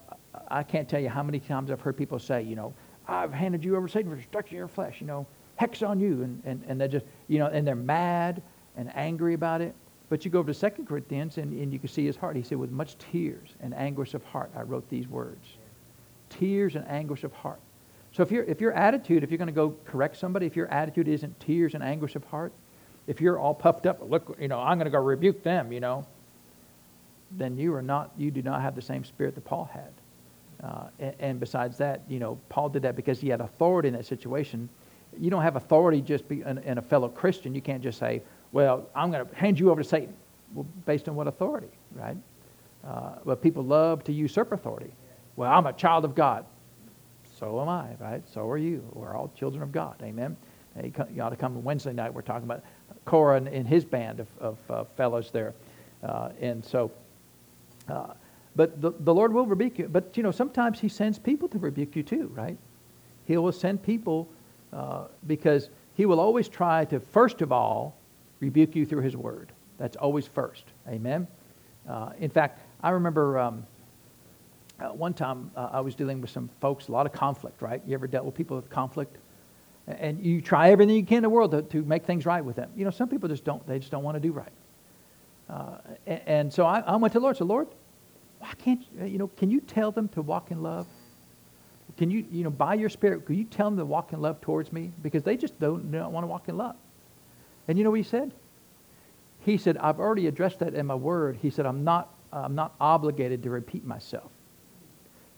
[SPEAKER 1] I can't tell you how many times I've heard people say, you know, I've handed you over to Satan for destruction of your flesh, you know, hex on you. And, and, and they're just, you know, and they're mad and angry about it. But you go over to 2 Corinthians and, and you can see his heart. He said, with much tears and anguish of heart, I wrote these words. Tears and anguish of heart. So if, you if your attitude, if you're going to go correct somebody, if your attitude isn't tears and anguish of heart, if you're all puffed up, look, you know, I'm going to go rebuke them, you know, then you are not, you do not have the same spirit that Paul had. Uh, and, and, besides that, you know, Paul did that because he had authority in that situation. You don't have authority just be in, in a fellow Christian. You can't just say, well, I'm going to hand you over to Satan. Well, based on what authority, right? Uh, but people love to usurp authority. Well, I'm a child of God. So am I, right? So are you. We're all children of God. Amen. You ought to come Wednesday night. We're talking about Korah and, and his band of, of uh, fellows there. Uh, and so, uh, but the, the Lord will rebuke you. But, you know, sometimes he sends people to rebuke you too, right? He will send people uh, because he will always try to, first of all, rebuke you through his word. That's always first. Amen. Uh, in fact, I remember um, uh, one time uh, I was dealing with some folks, a lot of conflict, right? You ever dealt with people with conflict? And you try everything you can in the world to, to make things right with them. You know, some people just don't, they just don't want to do right. Uh, and, and, so I, I, went to the Lord. So Lord, why can't you, you know, can you tell them to walk in love? Can you, you know, by your spirit, can you tell them to walk in love towards me? Because they just don't, don't want to walk in love. And you know what he said? He said, I've already addressed that in my word. He said, I'm not, I'm not obligated to repeat myself.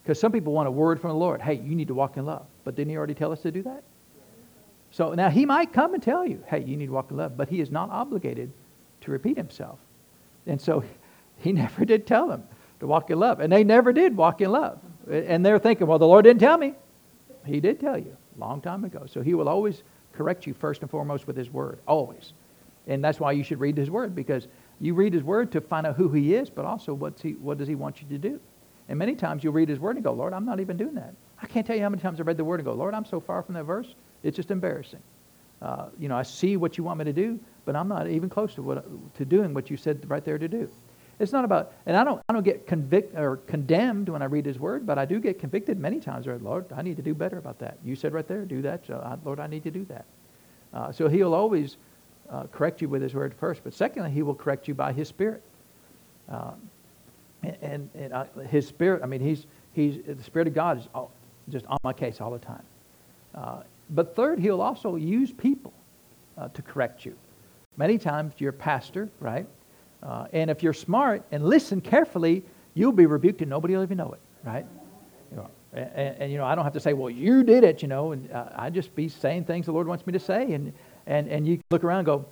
[SPEAKER 1] Because some people want a word from the Lord. Hey, you need to walk in love. But didn't he already tell us to do that? So now he might come and tell you, hey, you need to walk in love. But he is not obligated to repeat himself. And so [laughs] he never did tell them to walk in love. And they never did walk in love. And they're thinking, well, the Lord didn't tell me. He did tell you a long time ago. So he will always correct you first and foremost with his word. Always. And that's why you should read his word because you read his word to find out who he is, but also what's he, what does he want you to do. And many times you'll read his word and go, Lord, I'm not even doing that. I can't tell you how many times I read the word and go, Lord, I'm so far from that verse. It's just embarrassing. Uh, you know, I see what you want me to do, but I'm not even close to what to doing what you said right there to do. It's not about, and I don't, I don't get convicted or condemned when I read His Word, but I do get convicted many times. Lord, I need to do better about that. You said right there, do that. So, I, Lord, I need to do that. Uh, so He'll always uh, correct you with His Word first, but secondly, He will correct you by His Spirit. Uh, and and uh, His Spirit, I mean, He's He's the Spirit of God is all, just on my case all the time. Uh, but third, He'll also use people uh, to correct you. Many times, your pastor, right? Uh, and if you're smart and listen carefully, you'll be rebuked and nobody will even know it, right? You know, and, and, you know, I don't have to say, well, you did it, you know, and uh, I just be saying things the Lord wants me to say. And, and, and you look around and go,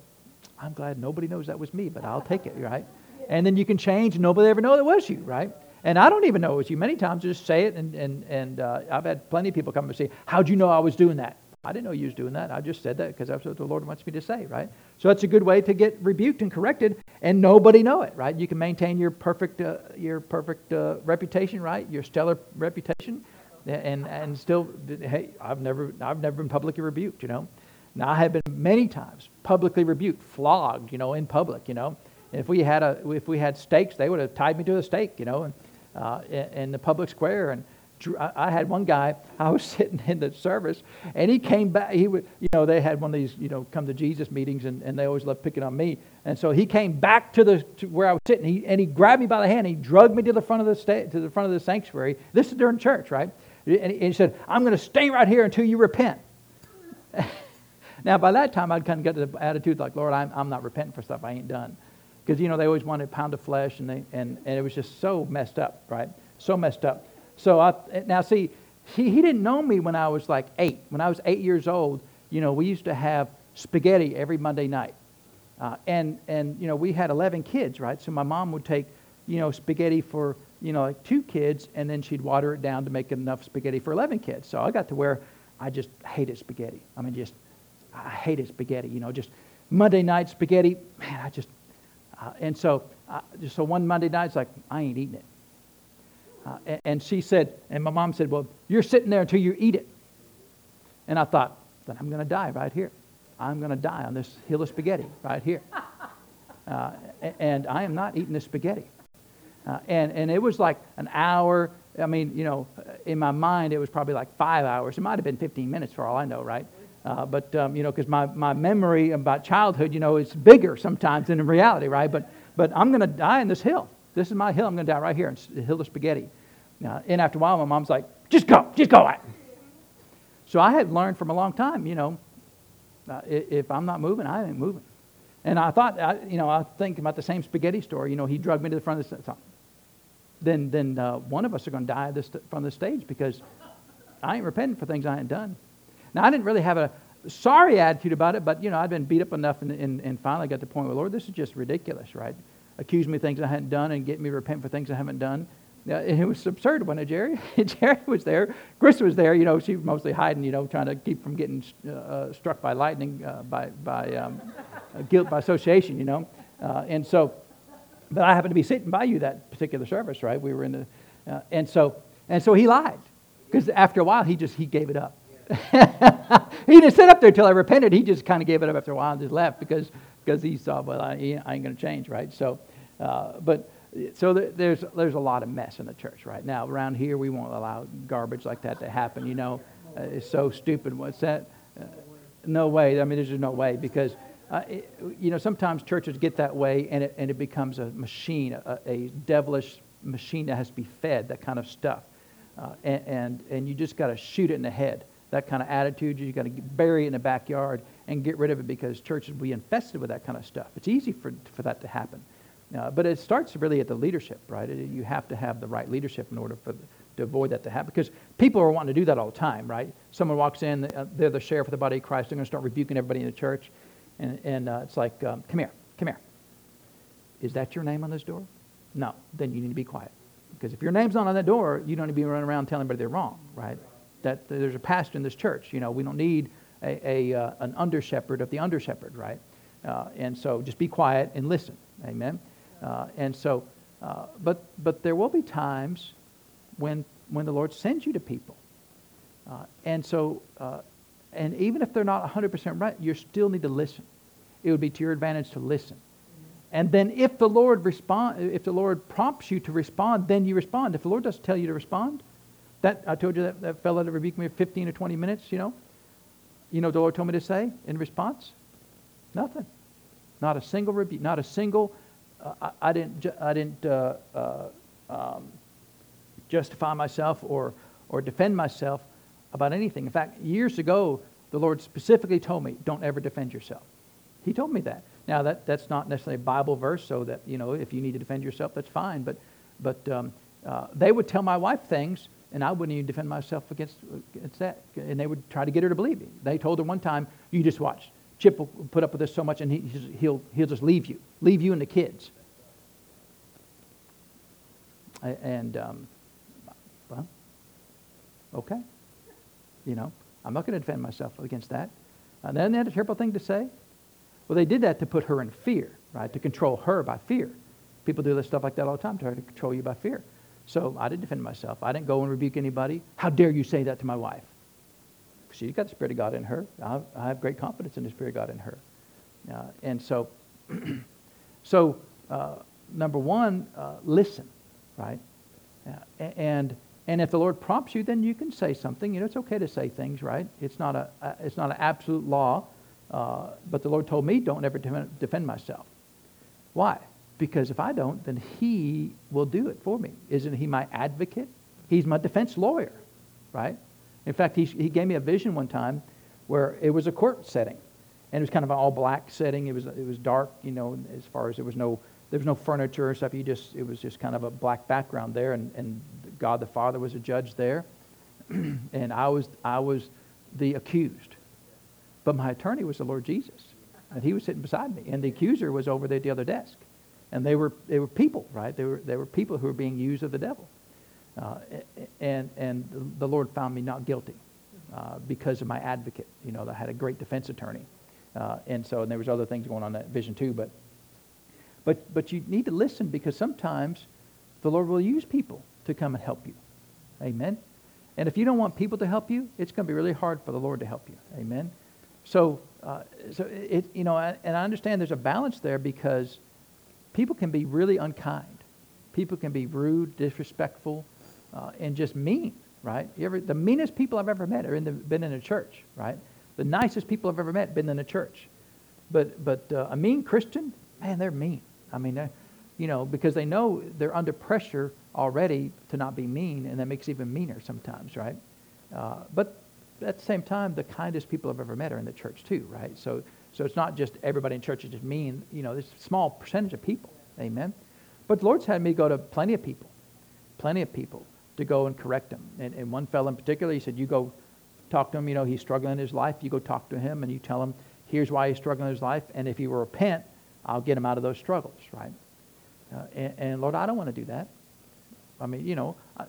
[SPEAKER 1] I'm glad nobody knows that was me, but I'll take it, right? And then you can change and nobody ever know that was you, right? And I don't even know it was you. Many times just say it, and, and, and uh, I've had plenty of people come and say, How'd you know I was doing that? I didn't know you was doing that. I just said that because that's what the Lord wants me to say, right? So that's a good way to get rebuked and corrected, and nobody know it, right? You can maintain your perfect, uh, your perfect uh, reputation, right? Your stellar reputation, and and still, hey, I've never, I've never been publicly rebuked, you know. Now I have been many times publicly rebuked, flogged, you know, in public, you know. And if we had a, if we had stakes, they would have tied me to a stake, you know, and, uh, in the public square, and I had one guy, [laughs] I was sitting in the service, and he came back. He would, you know, they had one of these, you know, come to Jesus meetings, and, and they always love picking on me. And so he came back to the to where I was sitting, he, and he grabbed me by the hand. and He drugged me to the front of the sta- to the front of the sanctuary. This is during church, right? And he, and he said, "I'm going to stay right here until you repent." [laughs] now, by that time, I'd kind of got the attitude like, "Lord, I'm, I'm not repenting for stuff I ain't done," because you know they always wanted a pound of flesh, and they and, and it was just so messed up, right? So messed up. So I, now see, he, he didn't know me when I was like eight. When I was eight years old, you know, we used to have spaghetti every Monday night. Uh, and, and, you know, we had 11 kids, right? So my mom would take, you know, spaghetti for, you know, like two kids, and then she'd water it down to make enough spaghetti for 11 kids. So I got to where I just hated spaghetti. I mean, just, I hated spaghetti, you know, just Monday night spaghetti, man, I just, uh, and so, uh, so one Monday night, it's like, I ain't eating it. Uh, and, and she said, and my mom said, Well, you're sitting there until you eat it. And I thought, Then I'm going to die right here. I'm going to die on this hill of spaghetti right here. [laughs] Uh, and I am not eating this spaghetti. Uh, and, and it was like an hour. I mean, you know, in my mind, it was probably like five hours. It might have been 15 minutes for all I know, right? Uh, but, um, you know, because my, my memory about childhood, you know, is bigger sometimes than in reality, right? But, but I'm going to die in this hill. This is my hill. I'm going to die right here in the hill of spaghetti. Now, and after a while, my mom's like, just go, just go. So I had learned from a long time, you know, uh, if I'm not moving, I ain't moving. And I thought, I, you know, I think about the same spaghetti story. You know, he drugged me to the front of the stage. Then, then uh, one of us are going to die this, from the stage because I ain't repenting for things I ain't done. Now, I didn't really have a sorry attitude about it, but, you know, I'd been beat up enough and, and, and finally got to the point where, Lord, this is just ridiculous, right? accuse me of things I hadn't done and get me to repent for things I haven't done. It was absurd, it, Jerry? [laughs] Jerry was there. Chris was there. You know, she was mostly hiding, you know, trying to keep from getting uh, uh, struck by lightning uh, by, by um, uh, guilt by association, you know. Uh, and so, but I happened to be sitting by you that particular service, right? We were in the, uh, and so, and so he lied. Because after a while, he just, he gave it up. [laughs] he didn't sit up there until I repented. He just kind of gave it up after a while and just left because, because he saw, well, I, I ain't going to change, right? So, but so there's there's a lot of mess in the church right now. Around here, we won't allow garbage like that to happen. You know, uh, it's so stupid. What's that? Uh, no way. I mean, there's just no way because uh, it, you know sometimes churches get that way and it and it becomes a machine, a, a devilish machine that has to be fed that kind of stuff, uh, and, and and you just got to shoot it in the head. That kind of attitude, you got to bury it in the backyard and get rid of it because churches will be infested with that kind of stuff. It's easy for for that to happen. Uh, but it starts really at the leadership, right? You have to have the right leadership in order for, to avoid that to happen. Because people are wanting to do that all the time, right? Someone walks in, uh, they're the sheriff of the body of Christ, they're going to start rebuking everybody in the church. And, and uh, it's like, um, come here, come here. Is that your name on this door? No. Then you need to be quiet. Because if your name's not on that door, you don't need to be running around telling everybody they're wrong, right? That there's a pastor in this church. You know, we don't need a, a uh, an under shepherd of the under shepherd, right? Uh, and so just be quiet and listen. Amen. Uh, and so, uh, but, but there will be times when, when the Lord sends you to people. Uh, and so, uh, and even if they're not 100% right, you still need to listen. It would be to your advantage to listen. And then if the Lord respond, if the Lord prompts you to respond, then you respond. If the Lord doesn't tell you to respond, that I told you that, that fellow that rebuked me for 15 or 20 minutes, you know, you know the Lord told me to say in response? Nothing. Not a single rebuke, not a single I, I didn't, I didn't uh, uh, um, justify myself or, or defend myself about anything. In fact, years ago, the Lord specifically told me, don't ever defend yourself. He told me that. Now, that, that's not necessarily a Bible verse, so that, you know, if you need to defend yourself, that's fine. But, but um, uh, they would tell my wife things, and I wouldn't even defend myself against, against that. And they would try to get her to believe me. They told her one time, you just watch. Chip will put up with this so much, and he, he'll, he'll just leave you, leave you and the kids. And, um, well, okay. You know, I'm not going to defend myself against that. And then they had a terrible thing to say. Well, they did that to put her in fear, right? To control her by fear. People do this stuff like that all the time, try to control you by fear. So I didn't defend myself. I didn't go and rebuke anybody. How dare you say that to my wife? She's got the Spirit of God in her. I have great confidence in the Spirit of God in her. Uh, and so, [clears throat] so uh, number one, uh, listen right? And and if the Lord prompts you, then you can say something. You know, it's okay to say things, right? It's not a it's not an absolute law. Uh, but the Lord told me, don't ever defend myself. Why? Because if I don't, then He will do it for me. Isn't He my advocate? He's my defense lawyer, right? In fact, he, he gave me a vision one time where it was a court setting. And it was kind of an all black setting. It was, it was dark, you know, as far as there was no there was no furniture or stuff. You just it was just kind of a black background there, and, and God the Father was a judge there, [clears throat] and I was I was the accused, but my attorney was the Lord Jesus, and he was sitting beside me, and the accuser was over there at the other desk, and they were they were people, right? They were they were people who were being used of the devil, uh, and and the Lord found me not guilty uh, because of my advocate. You know, I had a great defense attorney, uh, and so and there was other things going on in that vision too, but but, but you need to listen because sometimes the Lord will use people to come and help you. Amen. And if you don't want people to help you, it's going to be really hard for the Lord to help you. Amen. So, uh, so it, you know, and I understand there's a balance there because people can be really unkind. People can be rude, disrespectful, uh, and just mean, right? Ever, the meanest people I've ever met are in the, been in a church, right? The nicest people I've ever met been in a church. But, but uh, a mean Christian, man, they're mean. I mean, you know, because they know they're under pressure already to not be mean, and that makes even meaner sometimes, right? Uh, but at the same time, the kindest people I've ever met are in the church too, right? So, so it's not just everybody in church is just mean. You know, there's a small percentage of people, amen. But the Lord's had me go to plenty of people, plenty of people to go and correct him. And, and one fellow in particular, he said, "You go talk to him. You know, he's struggling in his life. You go talk to him, and you tell him here's why he's struggling in his life, and if he will repent." I'll get him out of those struggles, right? Uh, and, and, Lord, I don't want to do that. I mean, you know, I,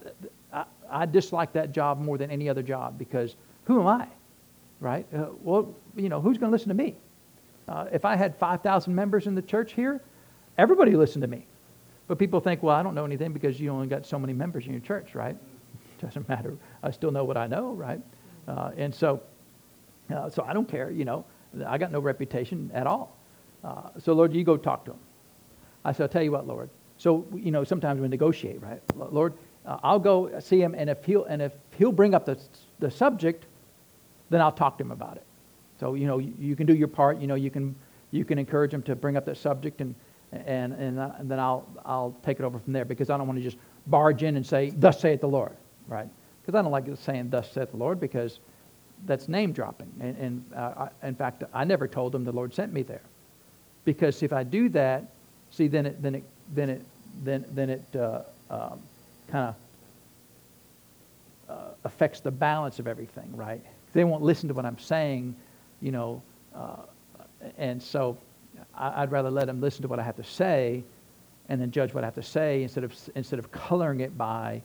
[SPEAKER 1] I, I, dislike that job more than any other job because who am I, right? Uh, well, you know, who's going to listen to me? Uh, if I had 5,000 members in the church here, everybody listened to me. But people think, well, I don't know anything because you only got so many members in your church, right? [laughs] Doesn't matter. I still know what I know, right? Uh, and so, uh, so I don't care, you know. I got no reputation at all. Uh, so, Lord, you go talk to him. I said, I'll tell you what, Lord. So, you know, sometimes we negotiate, right? Lord, uh, I'll go see him, and if he'll, and if he'll bring up the, the subject, then I'll talk to him about it. So, you know, you, you can do your part. You know, you can, you can encourage him to bring up that subject, and, and, and, uh, and then I'll, I'll take it over from there because I don't want to just barge in and say, Thus saith the Lord, right? Because I don't like saying, Thus saith the Lord, because that's name dropping. And, and uh, I, in fact, I never told them the Lord sent me there. Because if I do that, see, then it, then it, then it, then, then it uh, um, kind of uh, affects the balance of everything, right? They won't listen to what I'm saying, you know, uh, and so I, would rather let them listen to what I have to say and then judge what I have to say instead of, instead of coloring it by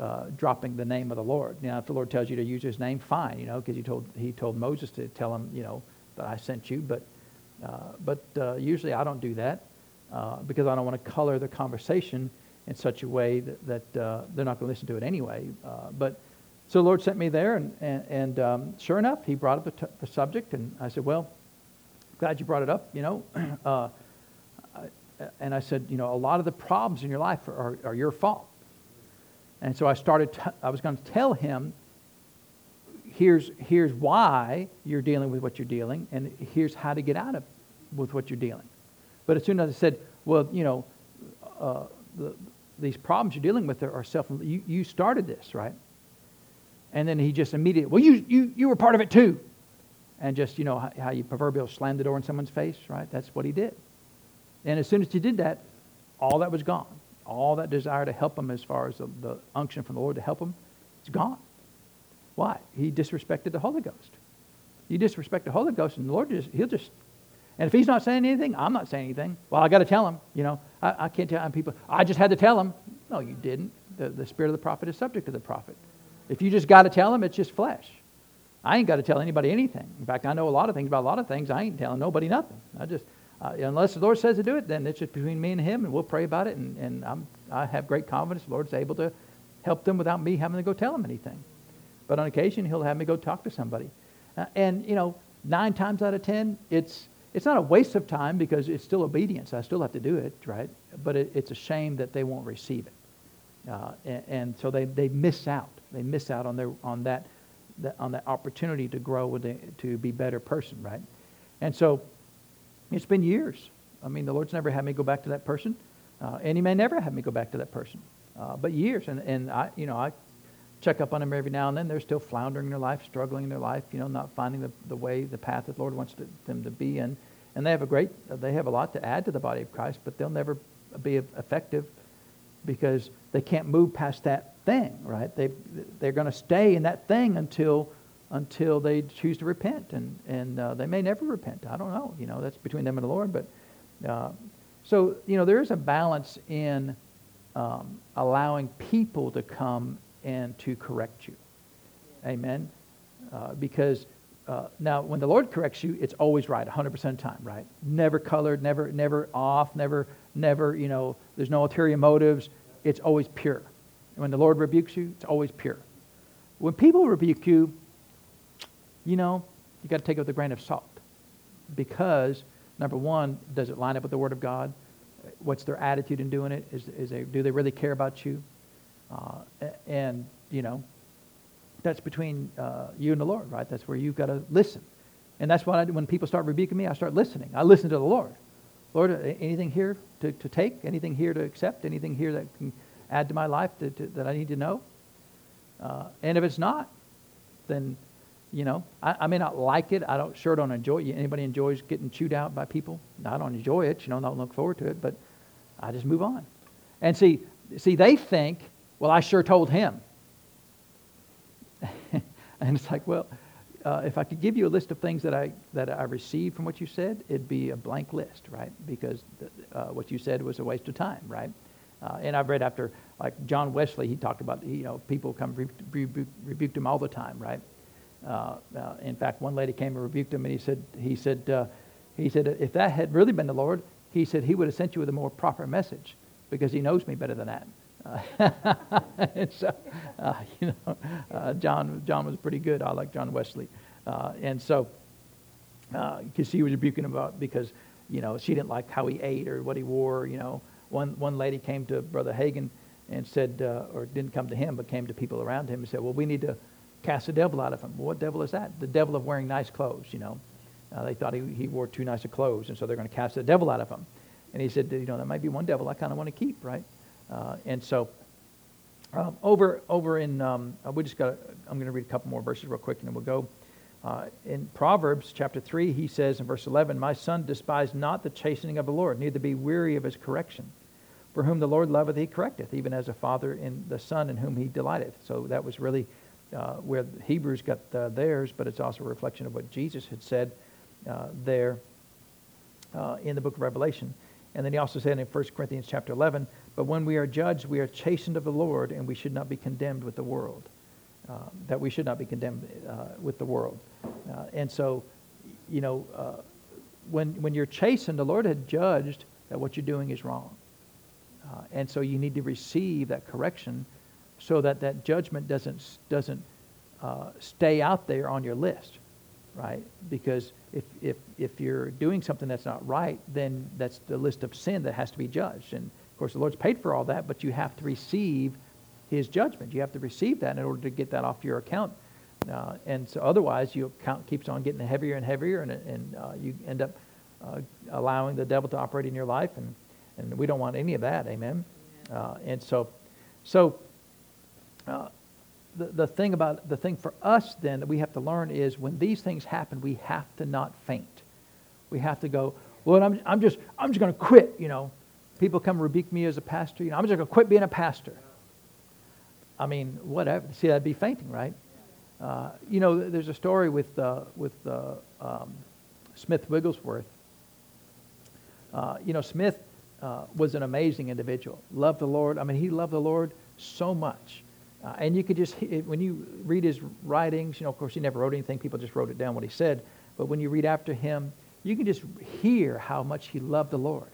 [SPEAKER 1] uh, dropping the name of the Lord. Now, if the Lord tells you to use his name, fine, you know, because he told, he told Moses to tell him, you know, that I sent you. But, uh, but uh, usually I don't do that uh, because I don't want to color the conversation in such a way that, that uh, they're not going to listen to it anyway. Uh, but so the Lord sent me there, and, and, and um, sure enough, he brought up the, t- the, subject, and I said, well, glad you brought it up, you know. [clears throat] and I said, you know, a lot of the problems in your life are, are, your fault. And so I started, t- I was going to tell him, here's, here's why you're dealing with what you're dealing, and here's how to get out of with what you're dealing. But as soon as I said, well, you know, uh, the, these problems you're dealing with are self, you, you started this, right? And then he just immediately, well, you, you, you were part of it too. And just, you know, how, you proverbial slam the door in someone's face, right? That's what he did. And as soon as he did that, all that was gone. All that desire to help him as far as the, the unction from the Lord to help him, it's gone. Why? He disrespected the Holy Ghost. You disrespect the Holy Ghost, and the Lord just, he'll just, and if he's not saying anything, I'm not saying anything. Well, I got to tell him, you know, I, I can't tell people, I just had to tell him. No, you didn't. The, the spirit of the prophet is subject to the prophet. If you just got to tell him, it's just flesh. I ain't got to tell anybody anything. In fact, I know a lot of things about a lot of things. I ain't telling nobody nothing. I just, uh, unless the Lord says to do it, then it's just between me and Him, and we'll pray about it. And, and I'm, I have great confidence the Lord's able to help them without me having to go tell them anything. But on occasion, He'll have me go talk to somebody. Uh, and, you know, nine times out of ten, it's, it's not a waste of time because it's still obedience. I still have to do it, right? But it, it's a shame that they won't receive it. Uh, and, and, so they, they miss out. They miss out on, their, on, that, that, on that opportunity to grow, with the, to be better person, right? And so it's been years. I mean, the Lord's never had me go back to that person, uh, and He may never have me go back to that person. Uh, but years, and, and I, you know, I check up on them every now and then. They're still floundering in their life, struggling in their life, you know, not finding the, the way, the path that the Lord wants to, them to be in. And they have a great, they have a lot to add to the body of Christ, but they'll never be effective because they can't move past that thing, right? They, they're going to stay in that thing until until they choose to repent. And, and uh, they may never repent. I don't know. You know, that's between them and the Lord. But uh, so, you know, there is a balance in um, allowing people to come and to correct you. Amen. Uh, because uh, now, when the Lord corrects you, it's always right, 100% of the time, right? Never colored, never, never off, never, never, you know, there's no ulterior motives. It's always pure. When the Lord rebukes you, it's always pure. When people rebuke you, you know, you got to take it with a grain of salt. Because, number one, does it line up with the Word of God? What's their attitude in doing it? Is, is they, do they really care about you? Uh, and, you know, that's between uh, you and the Lord, right? That's where you've got to listen. And that's why when people start rebuking me, I start listening. I listen to the Lord. Lord, anything here to, to take? Anything here to accept? Anything here that can add to my life to, that I need to know? Uh, and if it's not, then you know, I, I, may not like it. I don't sure don't enjoy it. Anybody enjoys getting chewed out by people? I don't enjoy it. You know, don't look forward to it. But I just move on. And see, see, they think, well, I sure told him. [laughs] and it's like, well, uh, if I could give you a list of things that I that I received from what you said, it'd be a blank list, right? Because uh, what you said was a waste of time, right? Uh, and I've read after, like John Wesley, he talked about, you know, people come rebuke, rebuked him all the time, right? Uh, uh, in fact, one lady came and rebuked him, and he said, he said, uh, he said, if that had really been the Lord, he said he would have sent you with a more proper message because he knows me better than that. Uh, [laughs] and so, uh, you know, John, John was pretty good. I like John Wesley. And so, because she was rebuking him about because, you know, she didn't like how he ate or what he wore. You know, one, one lady came to Brother Hagin and said, or didn't come to him, but came to people around him and said, well, we need to cast the devil out of him. Well, what devil is that? The devil of wearing nice clothes, you know. Uh, they thought he, he wore too nice of clothes, and so they're going to cast the devil out of him. And he said, you know, that might be one devil I kind of want to keep, right? Uh, and so um, over over in, um, uh, we just got. I'm going to read a couple more verses real quick, and then we'll go. Uh, in Proverbs chapter three, he says in verse 11, "My son, despise not the chastening of the Lord, neither be weary of his correction. For whom the Lord loveth, he correcteth, even as a father in the son in whom he delighteth." So that was really uh, where Hebrews got uh, theirs, but it's also a reflection of what Jesus had said uh, there uh, in the book of Revelation. And then he also said in 1 Corinthians chapter 11, but when we are judged, we are chastened of the Lord, and we should not be condemned with the world. Uh, that we should not be condemned with the world. And so, you know, when, when you're chastened, the Lord had judged that what you're doing is wrong. Uh, and so you need to receive that correction so that that judgment doesn't, doesn't uh, stay out there on your list, right? Because if, if, if you're doing something that's not right, then that's the list of sin that has to be judged. And of course, the Lord's paid for all that, but you have to receive His judgment. You have to receive that in order to get that off your account. Uh, and so otherwise, your account keeps on getting heavier and heavier, and, and uh, you end up uh, allowing the devil to operate in your life. And, and we don't want any of that. Amen. Uh, and so, so uh, the, the thing about the thing for us then that we have to learn is when these things happen, we have to not faint. We have to go, well, I'm, I'm just, I'm just going to quit, you know. People come rebuke me as a pastor. You know, I'm just going to quit being a pastor. I mean, whatever. See, that'd be fainting, right? Uh, you know, there's a story with, uh, with uh, um, Smith Wigglesworth. Uh, you know, Smith uh, was an amazing individual. Loved the Lord. I mean, he loved the Lord so much uh, and you could just, when you read his writings, you know, of course, he never wrote anything. People just wrote it down what he said. But when you read after him, you can just hear how much he loved the Lord.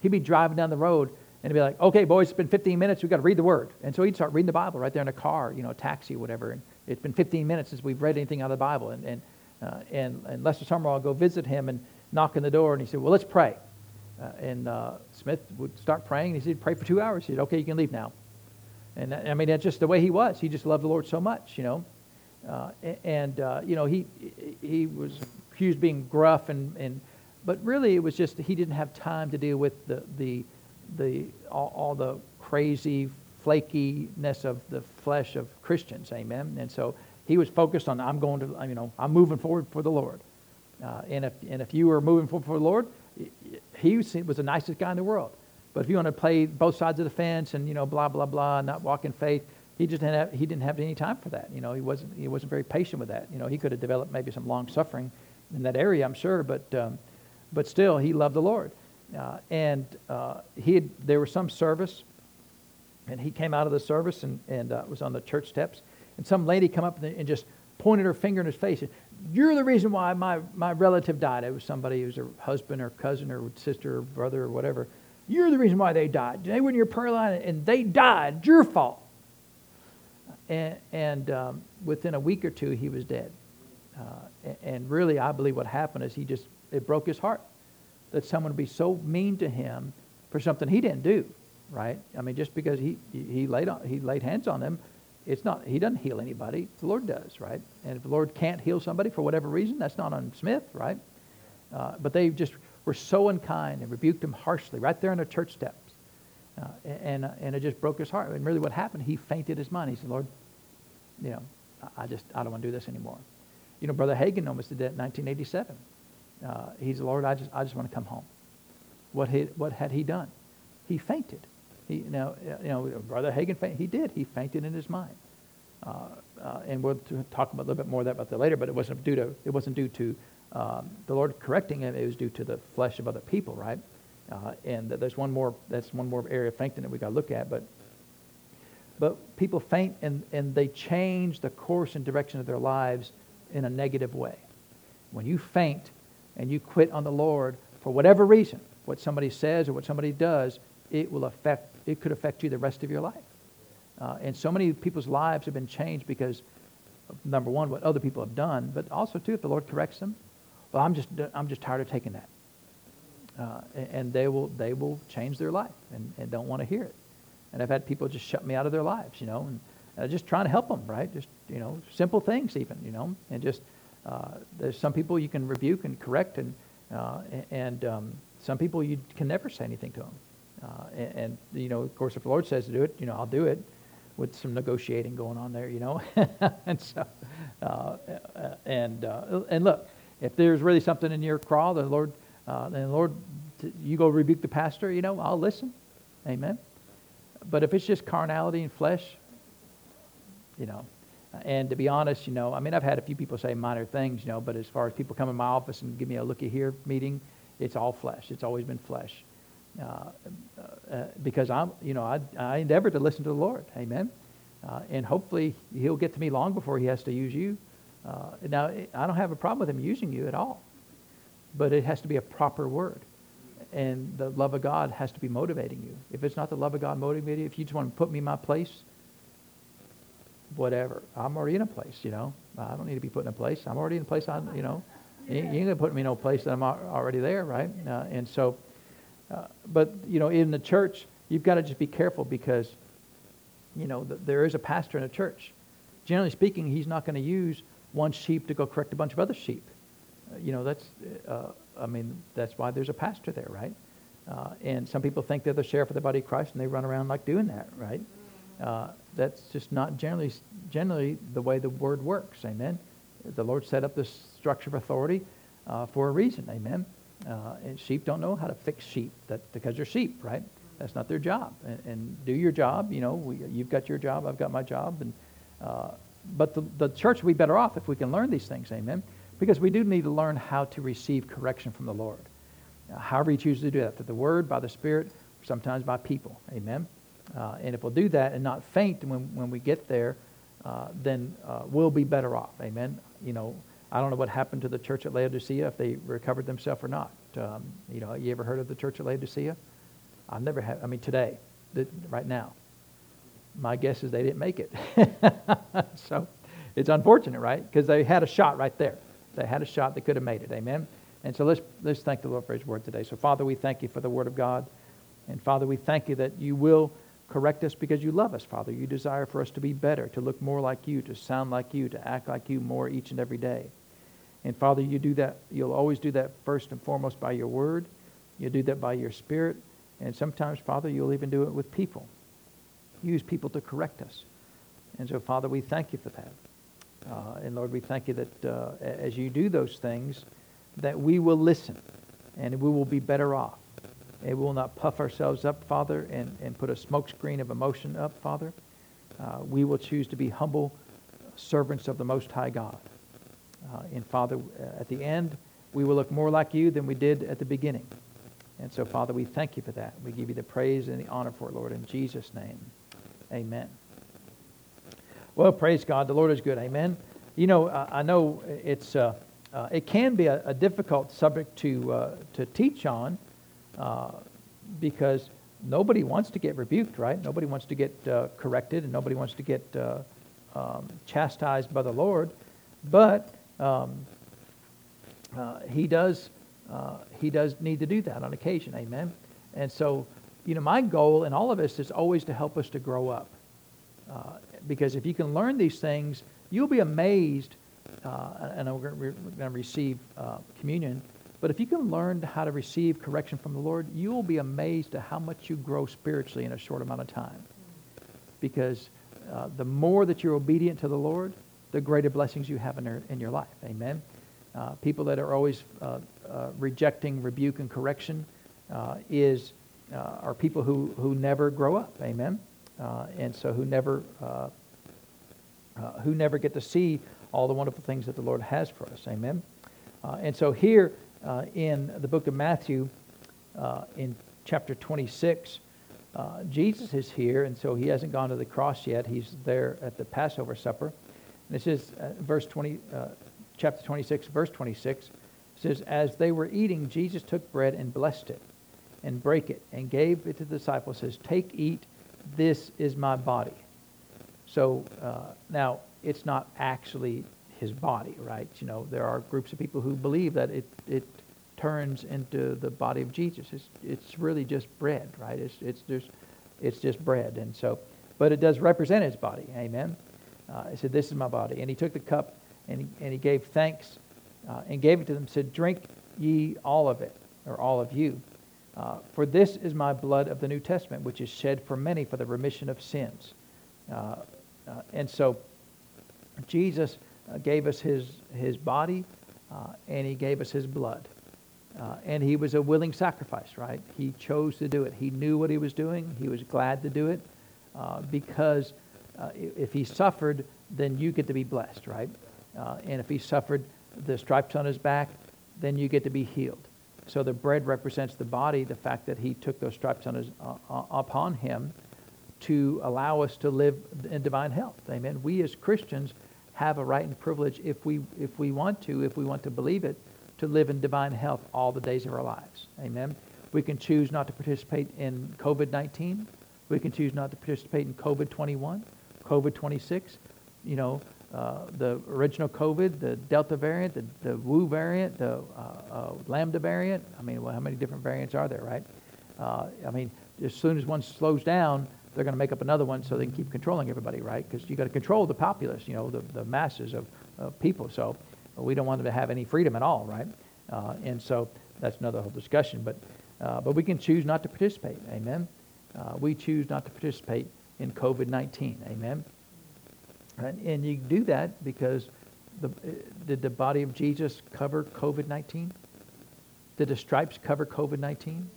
[SPEAKER 1] He'd be driving down the road and he'd be like, okay, boys, it's been 15 minutes. We've got to read the word. And so he'd start reading the Bible right there in a car, you know, a taxi whatever. And it's been 15 minutes since we've read anything out of the Bible. And, and, uh, and, and Lester Sumrall would go visit him and knock on the door. And he said, well, let's pray. Uh, and uh, Smith would start praying. And he said, pray for two hours. He said, okay, you can leave now. And I mean, that's just the way he was. He just loved the Lord so much, you know. Uh, and, uh, you know, he, he was accused of being gruff, and, and, but really it was just he didn't have time to deal with the, the, the, all, all the crazy flakiness of the flesh of Christians, amen. And so he was focused on, I'm going to, you know, I'm moving forward for the Lord. Uh, and, if, and if you are moving forward for the Lord, he was, he the nicest guy in the world. But if you want to play both sides of the fence and you know blah blah blah, and not walk in faith, he just didn't have, he didn't have any time for that. You know, he wasn't he wasn't very patient with that. You know, he could have developed maybe some long suffering in that area, I'm sure, but um, but still, he loved the Lord. Uh, and uh, he had, there was some service, and he came out of the service and and uh, was on the church steps, and some lady come up and just pointed her finger in his face. You're the reason why my, my relative died. It was somebody who was a husband or cousin or sister or brother or whatever. You're the reason why they died. They were in your prayer line and they died. Your fault. And, and um, within a week or two, he was dead. Uh, and really, I believe what happened is he just, it broke his heart that someone would be so mean to him for something he didn't do, right? I mean, just because he, he, laid, on, he laid hands on them, it's not, he doesn't heal anybody. The Lord does, right? And if the Lord can't heal somebody for whatever reason, that's not on Smith, right? Uh, but they just were so unkind and rebuked him harshly right there on the church steps. Uh, and, uh, and it just broke his heart. And really what happened, he fainted his mind. He said, Lord, you know, I just, I don't want to do this anymore. You know, Brother Hagin almost did that in 1987. Uh, he's, Lord, I just, I just want to come home. What, he, what had he done? He fainted. He, you, know, you know, Brother Hagin, faint, he did. He fainted in his mind. Uh, uh, and we'll talk a little bit more about that later, but it wasn't due to, it wasn't due to um, the Lord correcting him, it was due to the flesh of other people, right? Uh, and there's one more, that's one more area of fainting that we got to look at. But, but people faint and, and they change the course and direction of their lives in a negative way. When you faint and you quit on the Lord for whatever reason, what somebody says or what somebody does, it will affect it could affect you the rest of your life. Uh, and so many people's lives have been changed because, number one, what other people have done, but also too, if the Lord corrects them, well, I'm just I'm just tired of taking that, uh, and they will they will change their life and, and don't want to hear it. And I've had people just shut me out of their lives, you know, and uh, just trying to help them, right? Just you know, simple things even, you know, and just uh, there's some people you can rebuke and correct, and uh, and um, some people you can never say anything to them. Uh, and, and, you know, of course, if the Lord says to do it, you know, I'll do it with some negotiating going on there, you know. [laughs] and so, uh, and uh, and look, if there's really something in your craw, the Lord, uh, then the Lord, you go rebuke the pastor, you know, I'll listen. Amen. But if it's just carnality and flesh, you know, and to be honest, you know, I mean, I've had a few people say minor things, you know, but as far as people come in my office and give me a looky here meeting, it's all flesh. It's always been flesh. Uh, uh, because I'm, you know, I, I endeavor to listen to the Lord. Amen. Uh, and hopefully he'll get to me long before he has to use you. Now, I don't have a problem with him using you at all, but it has to be a proper word. And the love of God has to be motivating you. If it's not the love of God motivating you, if you just want to put me in my place, whatever. I'm already in a place, you know. I don't need to be put in a place. I'm already in a place, I'm, you know. You ain't going to put me in no place that I'm already there, right? Uh, and so, uh, but, you know, in the church, you've got to just be careful because, you know, th- there is a pastor in a church. Generally speaking, he's not going to use one sheep to go correct a bunch of other sheep. Uh, you know, that's, uh, I mean, that's why there's a pastor there, right? Uh, and some people think they're the sheriff of the body of Christ, and they run around like doing that, right? Uh, that's just not generally, generally the way the word works, amen? The Lord set up this structure of authority for a reason, amen? Uh, and sheep don't know how to fix sheep that, because they're sheep, right? That's not their job. And, and do your job, you know, we, you've got your job, I've got my job, and but the, the church will be better off if we can learn these things, amen? Because we do need to learn how to receive correction from the Lord. Uh, however you choose to do that, through the Word, by the Spirit, sometimes by people, amen? Uh, and if we'll do that and not faint when, when we get there, uh, then uh, we'll be better off, amen? You know, I don't know what happened to the church at Laodicea, if they recovered themselves or not. Um, you know, you ever heard of the church at Laodicea? I've never had, I mean, today, right now my guess is they didn't make it. [laughs] so it's unfortunate, right? Because they had a shot right there. They had a shot, they could have made it. Amen. And so let's, let's thank the Lord for his word today. So, Father, we thank you for the word of God. And, Father, we thank you that you will correct us because you love us, Father. You desire for us to be better, to look more like you, to sound like you, to act like you more each and every day. And, Father, you do that. You'll always do that first and foremost by your word. You'll do that by your spirit. And sometimes, Father, you'll even do it with people use people to correct us. And so, Father, we thank you for that. Uh, and Lord, we thank you that uh, as you do those things, that we will listen and we will be better off. And we will not puff ourselves up, Father, and, and put a smokescreen of emotion up, Father. Uh, we will choose to be humble servants of the Most High God. Uh, and Father, uh, at the end, we will look more like you than we did at the beginning. And so, Father, we thank you for that. We give you the praise and the honor for it, Lord, in Jesus' name. Amen. Well, praise God. The Lord is good. Amen. You know, I know it's uh, uh, it can be a, a difficult subject to uh, to teach on uh, because nobody wants to get rebuked, right? Nobody wants to get uh, corrected, and nobody wants to get uh, um, chastised by the Lord. But um, he does he does need to do that on occasion. Amen. And so you know, my goal in all of this is always to help us to grow up. Uh, because if you can learn these things, you'll be amazed. Uh, and we're going to receive uh, communion. But if you can learn how to receive correction from the Lord, you will be amazed at how much you grow spiritually in a short amount of time. Because uh, the more that you're obedient to the Lord, the greater blessings you have in, their, in your life. Amen. Uh, people that are always uh, rejecting rebuke and correction is uh, are people who, who never grow up. Amen. Uh, and so who never uh, who never get to see all the wonderful things that the Lord has for us. Amen. and so here in the book of Matthew, in chapter 26, uh, Jesus is here, and so he hasn't gone to the cross yet. He's there at the Passover supper. It says, uh, verse 20, uh, chapter 26, verse 26, says, As they were eating, Jesus took bread and blessed it and break it and gave it to the disciples. Says, "Take, eat. This is my body." So uh, now it's not actually his body, right? You know, there are groups of people who believe that it it turns into the body of Jesus. It's it's really just bread, right? It's it's just it's just bread, and so, but it does represent his body. Amen. Uh, he said, "This is my body," and he took the cup and he, and he gave thanks uh, and gave it to them. Said, "Drink ye all of it, or all of you." Uh, for this is my blood of the New Testament, which is shed for many for the remission of sins. Uh, uh, and so Jesus uh, gave us his, his body and he gave us his blood. And he was a willing sacrifice, right? He chose to do it. He knew what he was doing. He was glad to do it because if he suffered, then you get to be blessed, right? and if he suffered the stripes on his back, then you get to be healed. So the bread represents the body, the fact that he took those stripes on his, uh, uh, upon him to allow us to live in divine health. Amen. We as Christians have a right and privilege, if we, if we want to, if we want to believe it, to live in divine health all the days of our lives. Amen. We can choose not to participate in COVID 19. We can choose not to participate in COVID 21, COVID 26. You know, uh, the original COVID, the Delta variant, the, the Wu variant, the uh, uh, Lambda variant. I mean, well, how many different variants are there, right? Uh, I mean, as soon as one slows down, they're going to make up another one so they can keep controlling everybody, right? Because you've got to control the populace, you know, the, the masses of, of people. So we don't want them to have any freedom at all, right? Uh, and so that's another whole discussion. But but we can choose not to participate. Amen. we choose not to participate in COVID-19. Amen. And, and you do that because the, did the body of Jesus cover COVID 19? Did the stripes cover COVID 19?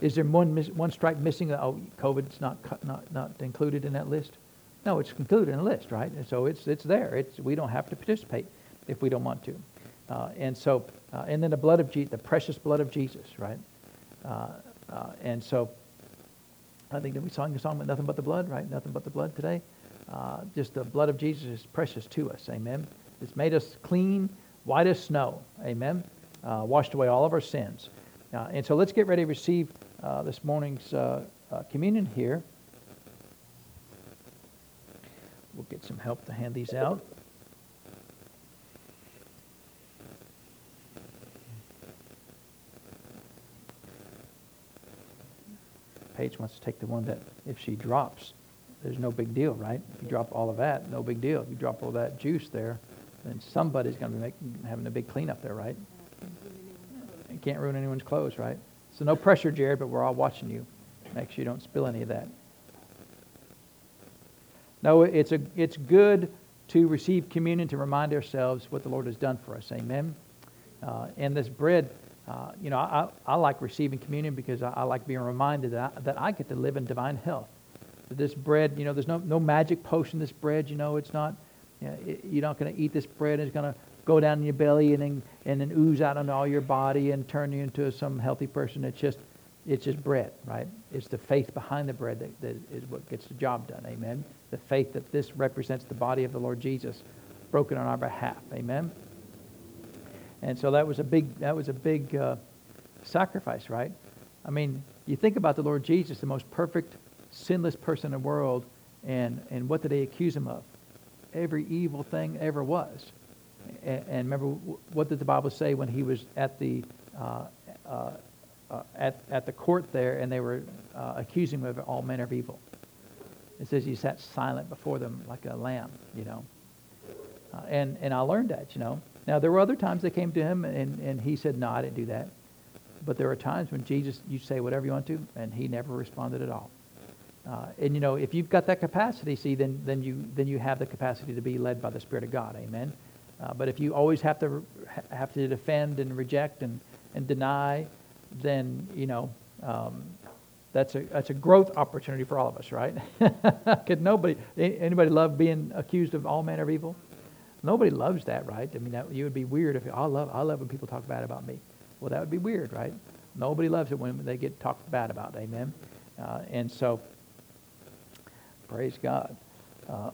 [SPEAKER 1] Is there one, one stripe missing? Oh, COVID's not, not, not included in that list? No, it's included in the list, right? And so it's, it's there. It's, we don't have to participate if we don't want to. Uh, and so, uh, and then the blood of Jesus, the precious blood of Jesus, right? Uh, uh and so, I think that we sang a song about nothing but the blood, right? Nothing but the blood today. Uh, just the blood of Jesus is precious to us. Amen. It's made us clean, white as snow. Amen. Uh, washed away all of our sins. Uh, and so let's get ready to receive uh, this morning's uh, communion here. We'll get some help to hand these out. Paige wants to take the one that, if she drops, there's no big deal, right? If you drop all of that, no big deal. If you drop all that juice there, then somebody's going to be making, having a big cleanup there, right? You can't ruin anyone's clothes, right? So no pressure, Jared, but we're all watching you. Make sure you don't spill any of that. No, it's, a, it's good to receive communion to remind ourselves what the Lord has done for us. Amen. Uh, and this bread, uh, you know, I, I like receiving communion because I, I like being reminded that I, that I get to live in divine health this bread, you know, there's no, no magic potion this bread, you know, it's not, you know, it, you're not going to eat this bread and it's going to go down in your belly and then, and then ooze out on all your body and turn you into some healthy person. It's just, it's just bread, right? It's the faith behind the bread that, that is what gets the job done, amen? The faith that this represents the body of the Lord Jesus broken on our behalf, amen? And so that was a big, that was a big uh, sacrifice, right? I mean, you think about the Lord Jesus, the most perfect sinless person in the world, and, and what did they accuse him of? Every evil thing ever was. And, and remember, what did the Bible say when he was at the, uh, uh, uh, at, at the court there and they were uh, accusing him of all manner of evil? It says he sat silent before them like a lamb, you know. Uh, and, and I learned that, you know. Now, there were other times they came to him and, and he said, no, I didn't do that. But there are times when Jesus, you say whatever you want to, and he never responded at all. Uh, and you know, if you've got that capacity, see, then then you then you have the capacity to be led by the Spirit of God. Amen. Uh, but if you always have to have to defend and reject and and deny, then you know um, that's a that's a growth opportunity for all of us, right? [laughs] Could nobody anybody love being accused of all manner of evil? Nobody loves that, right? I mean, that, you would be weird if I love I love when people talk bad about me. Well, that would be weird, right? Nobody loves it when they get talked bad about. Amen. Uh, and so Praise God. Uh,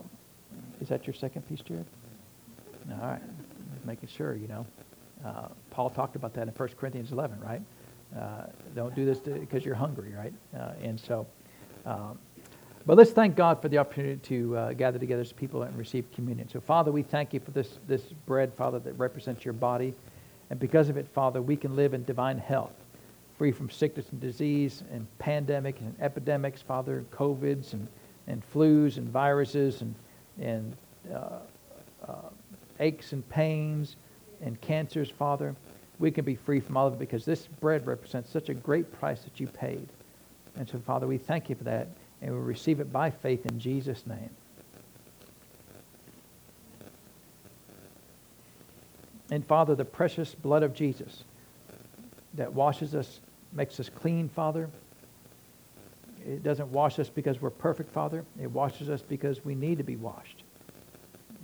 [SPEAKER 1] is that your second piece, Jared? All right. Making sure, you know. Uh, Paul talked about that in 1 Corinthians 11, right? Uh, don't do this because you're hungry, right? Uh, and so, um, but let's thank God for the opportunity to uh, gather together as people and receive communion. So, Father, we thank you for this, this bread, Father, that represents your body. And because of it, Father, we can live in divine health, free from sickness and disease and pandemics and epidemics, Father, and COVIDs and, and flus and viruses and, and uh, uh, aches and pains and cancers, Father. We can be free from all of it because this bread represents such a great price that you paid. And so, Father, we thank you for that, and we receive it by faith in Jesus' name. And Father, the precious blood of Jesus that washes us, makes us clean, Father. It doesn't wash us because we're perfect, Father. It washes us because we need to be washed.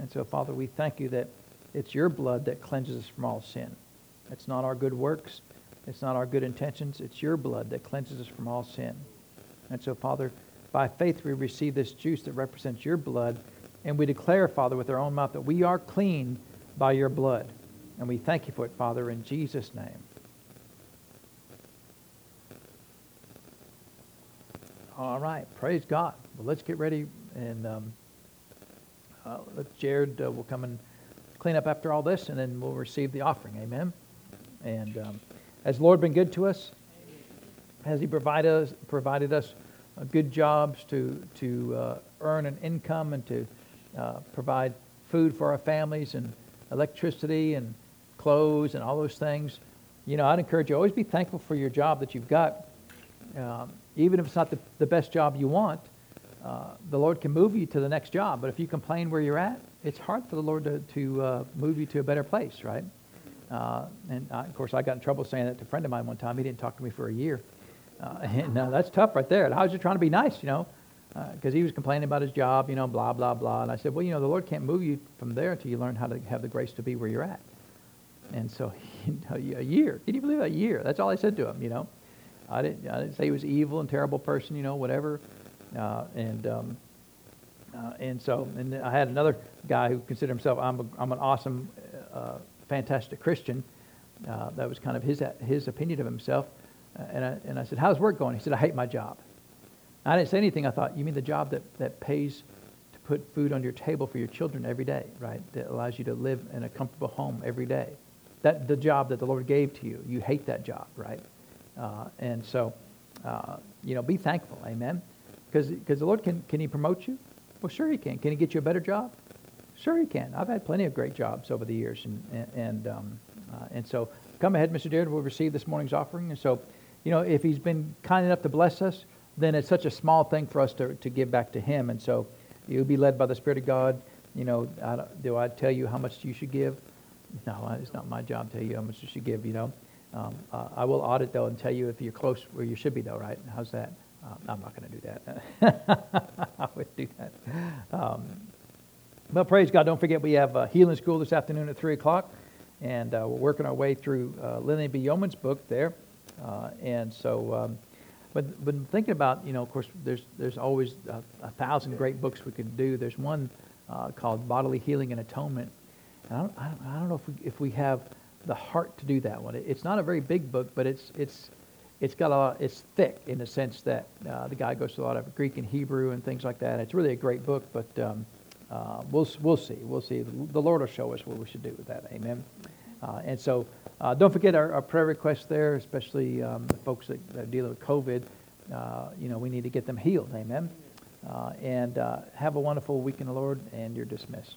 [SPEAKER 1] And so, Father, we thank you that it's your blood that cleanses us from all sin. It's not our good works. It's not our good intentions. It's your blood that cleanses us from all sin. And so, Father, by faith we receive this juice that represents your blood, and we declare, Father, with our own mouth that we are clean by your blood. And we thank you for it, Father, in Jesus' name. All right, praise God. Well, let's get ready, and um, uh, Jared uh, will come and clean up after all this, and then we'll receive the offering. Amen. And um, has the Lord been good to us? Has He provided us, provided us good jobs to, to uh, earn an income and to uh, provide food for our families and electricity and clothes and all those things? You know, I'd encourage you always be thankful for your job that you've got. Um, even if it's not the, the best job you want, uh, the Lord can move you to the next job. But if you complain where you're at, it's hard for the Lord to, to uh, move you to a better place, right? Uh, and I, of course, I got in trouble saying that to a friend of mine one time. He didn't talk to me for a year. Uh, [laughs] and that's tough right there. And I was just trying to be nice, you know, because uh, he was complaining about his job, you know, blah, blah, blah. And I said, well, you know, the Lord can't move you from there until you learn how to have the grace to be where you're at. And so, [laughs] you know, a year. Can you believe that? A year. That's all I said to him, you know. I didn't, I didn't say he was evil and terrible person, you know, whatever. Uh, and um, uh, and so, and I had another guy who considered himself, I'm, a, I'm an awesome, uh, fantastic Christian. Uh, that was kind of his, his opinion of himself. And, I, and I said, how's work going? He said, I hate my job. I didn't say anything. I thought, you mean the job that, that pays to put food on your table for your children every day, right? That allows you to live in a comfortable home every day. That the job that the Lord gave to you. You hate that job, right? Uh, and so, uh, you know, be thankful. Amen. Because the Lord, can, can he promote you? Well, sure he can. Can he get you a better job? Sure he can. I've had plenty of great jobs over the years. And, and, um, uh, and so come ahead, Mr. Jared. We'll receive this morning's offering. And so, you know, if he's been kind enough to bless us, then it's such a small thing for us to, to give back to him. And so you'll be led by the Spirit of God. You know, I, do I tell you how much you should give? No, it's not my job to tell you how much you should give, you know. Um, uh, I will audit, though, and tell you if you're close where you should be, though, right? How's that? Um, I'm not going to do that. [laughs] I would do that. Um, but praise God. Don't forget, we have a healing school this afternoon at 3 o'clock. And uh, we're working our way through uh, B. Yeomans' book there. Uh, and so, um, but, but thinking about, you know, of course, there's, there's always a, a thousand great books we could do. There's one uh, called Bodily Healing and Atonement. And I don't, I don't, I don't know if we, if we have the heart to do that one. it's not a very big book, but it's, it's, it's got a it's thick in the sense that uh, the guy goes through a lot of Greek and Hebrew and things like that. It's really a great book, but um, uh, we'll we'll see. We'll see. The Lord will show us what we should do with that. Amen. Uh, and so, uh, don't forget our, our, prayer requests there, especially um, the folks that, that, are dealing with COVID. Uh, you know, we need to get them healed. Amen. And have a wonderful week in the Lord, and you're dismissed.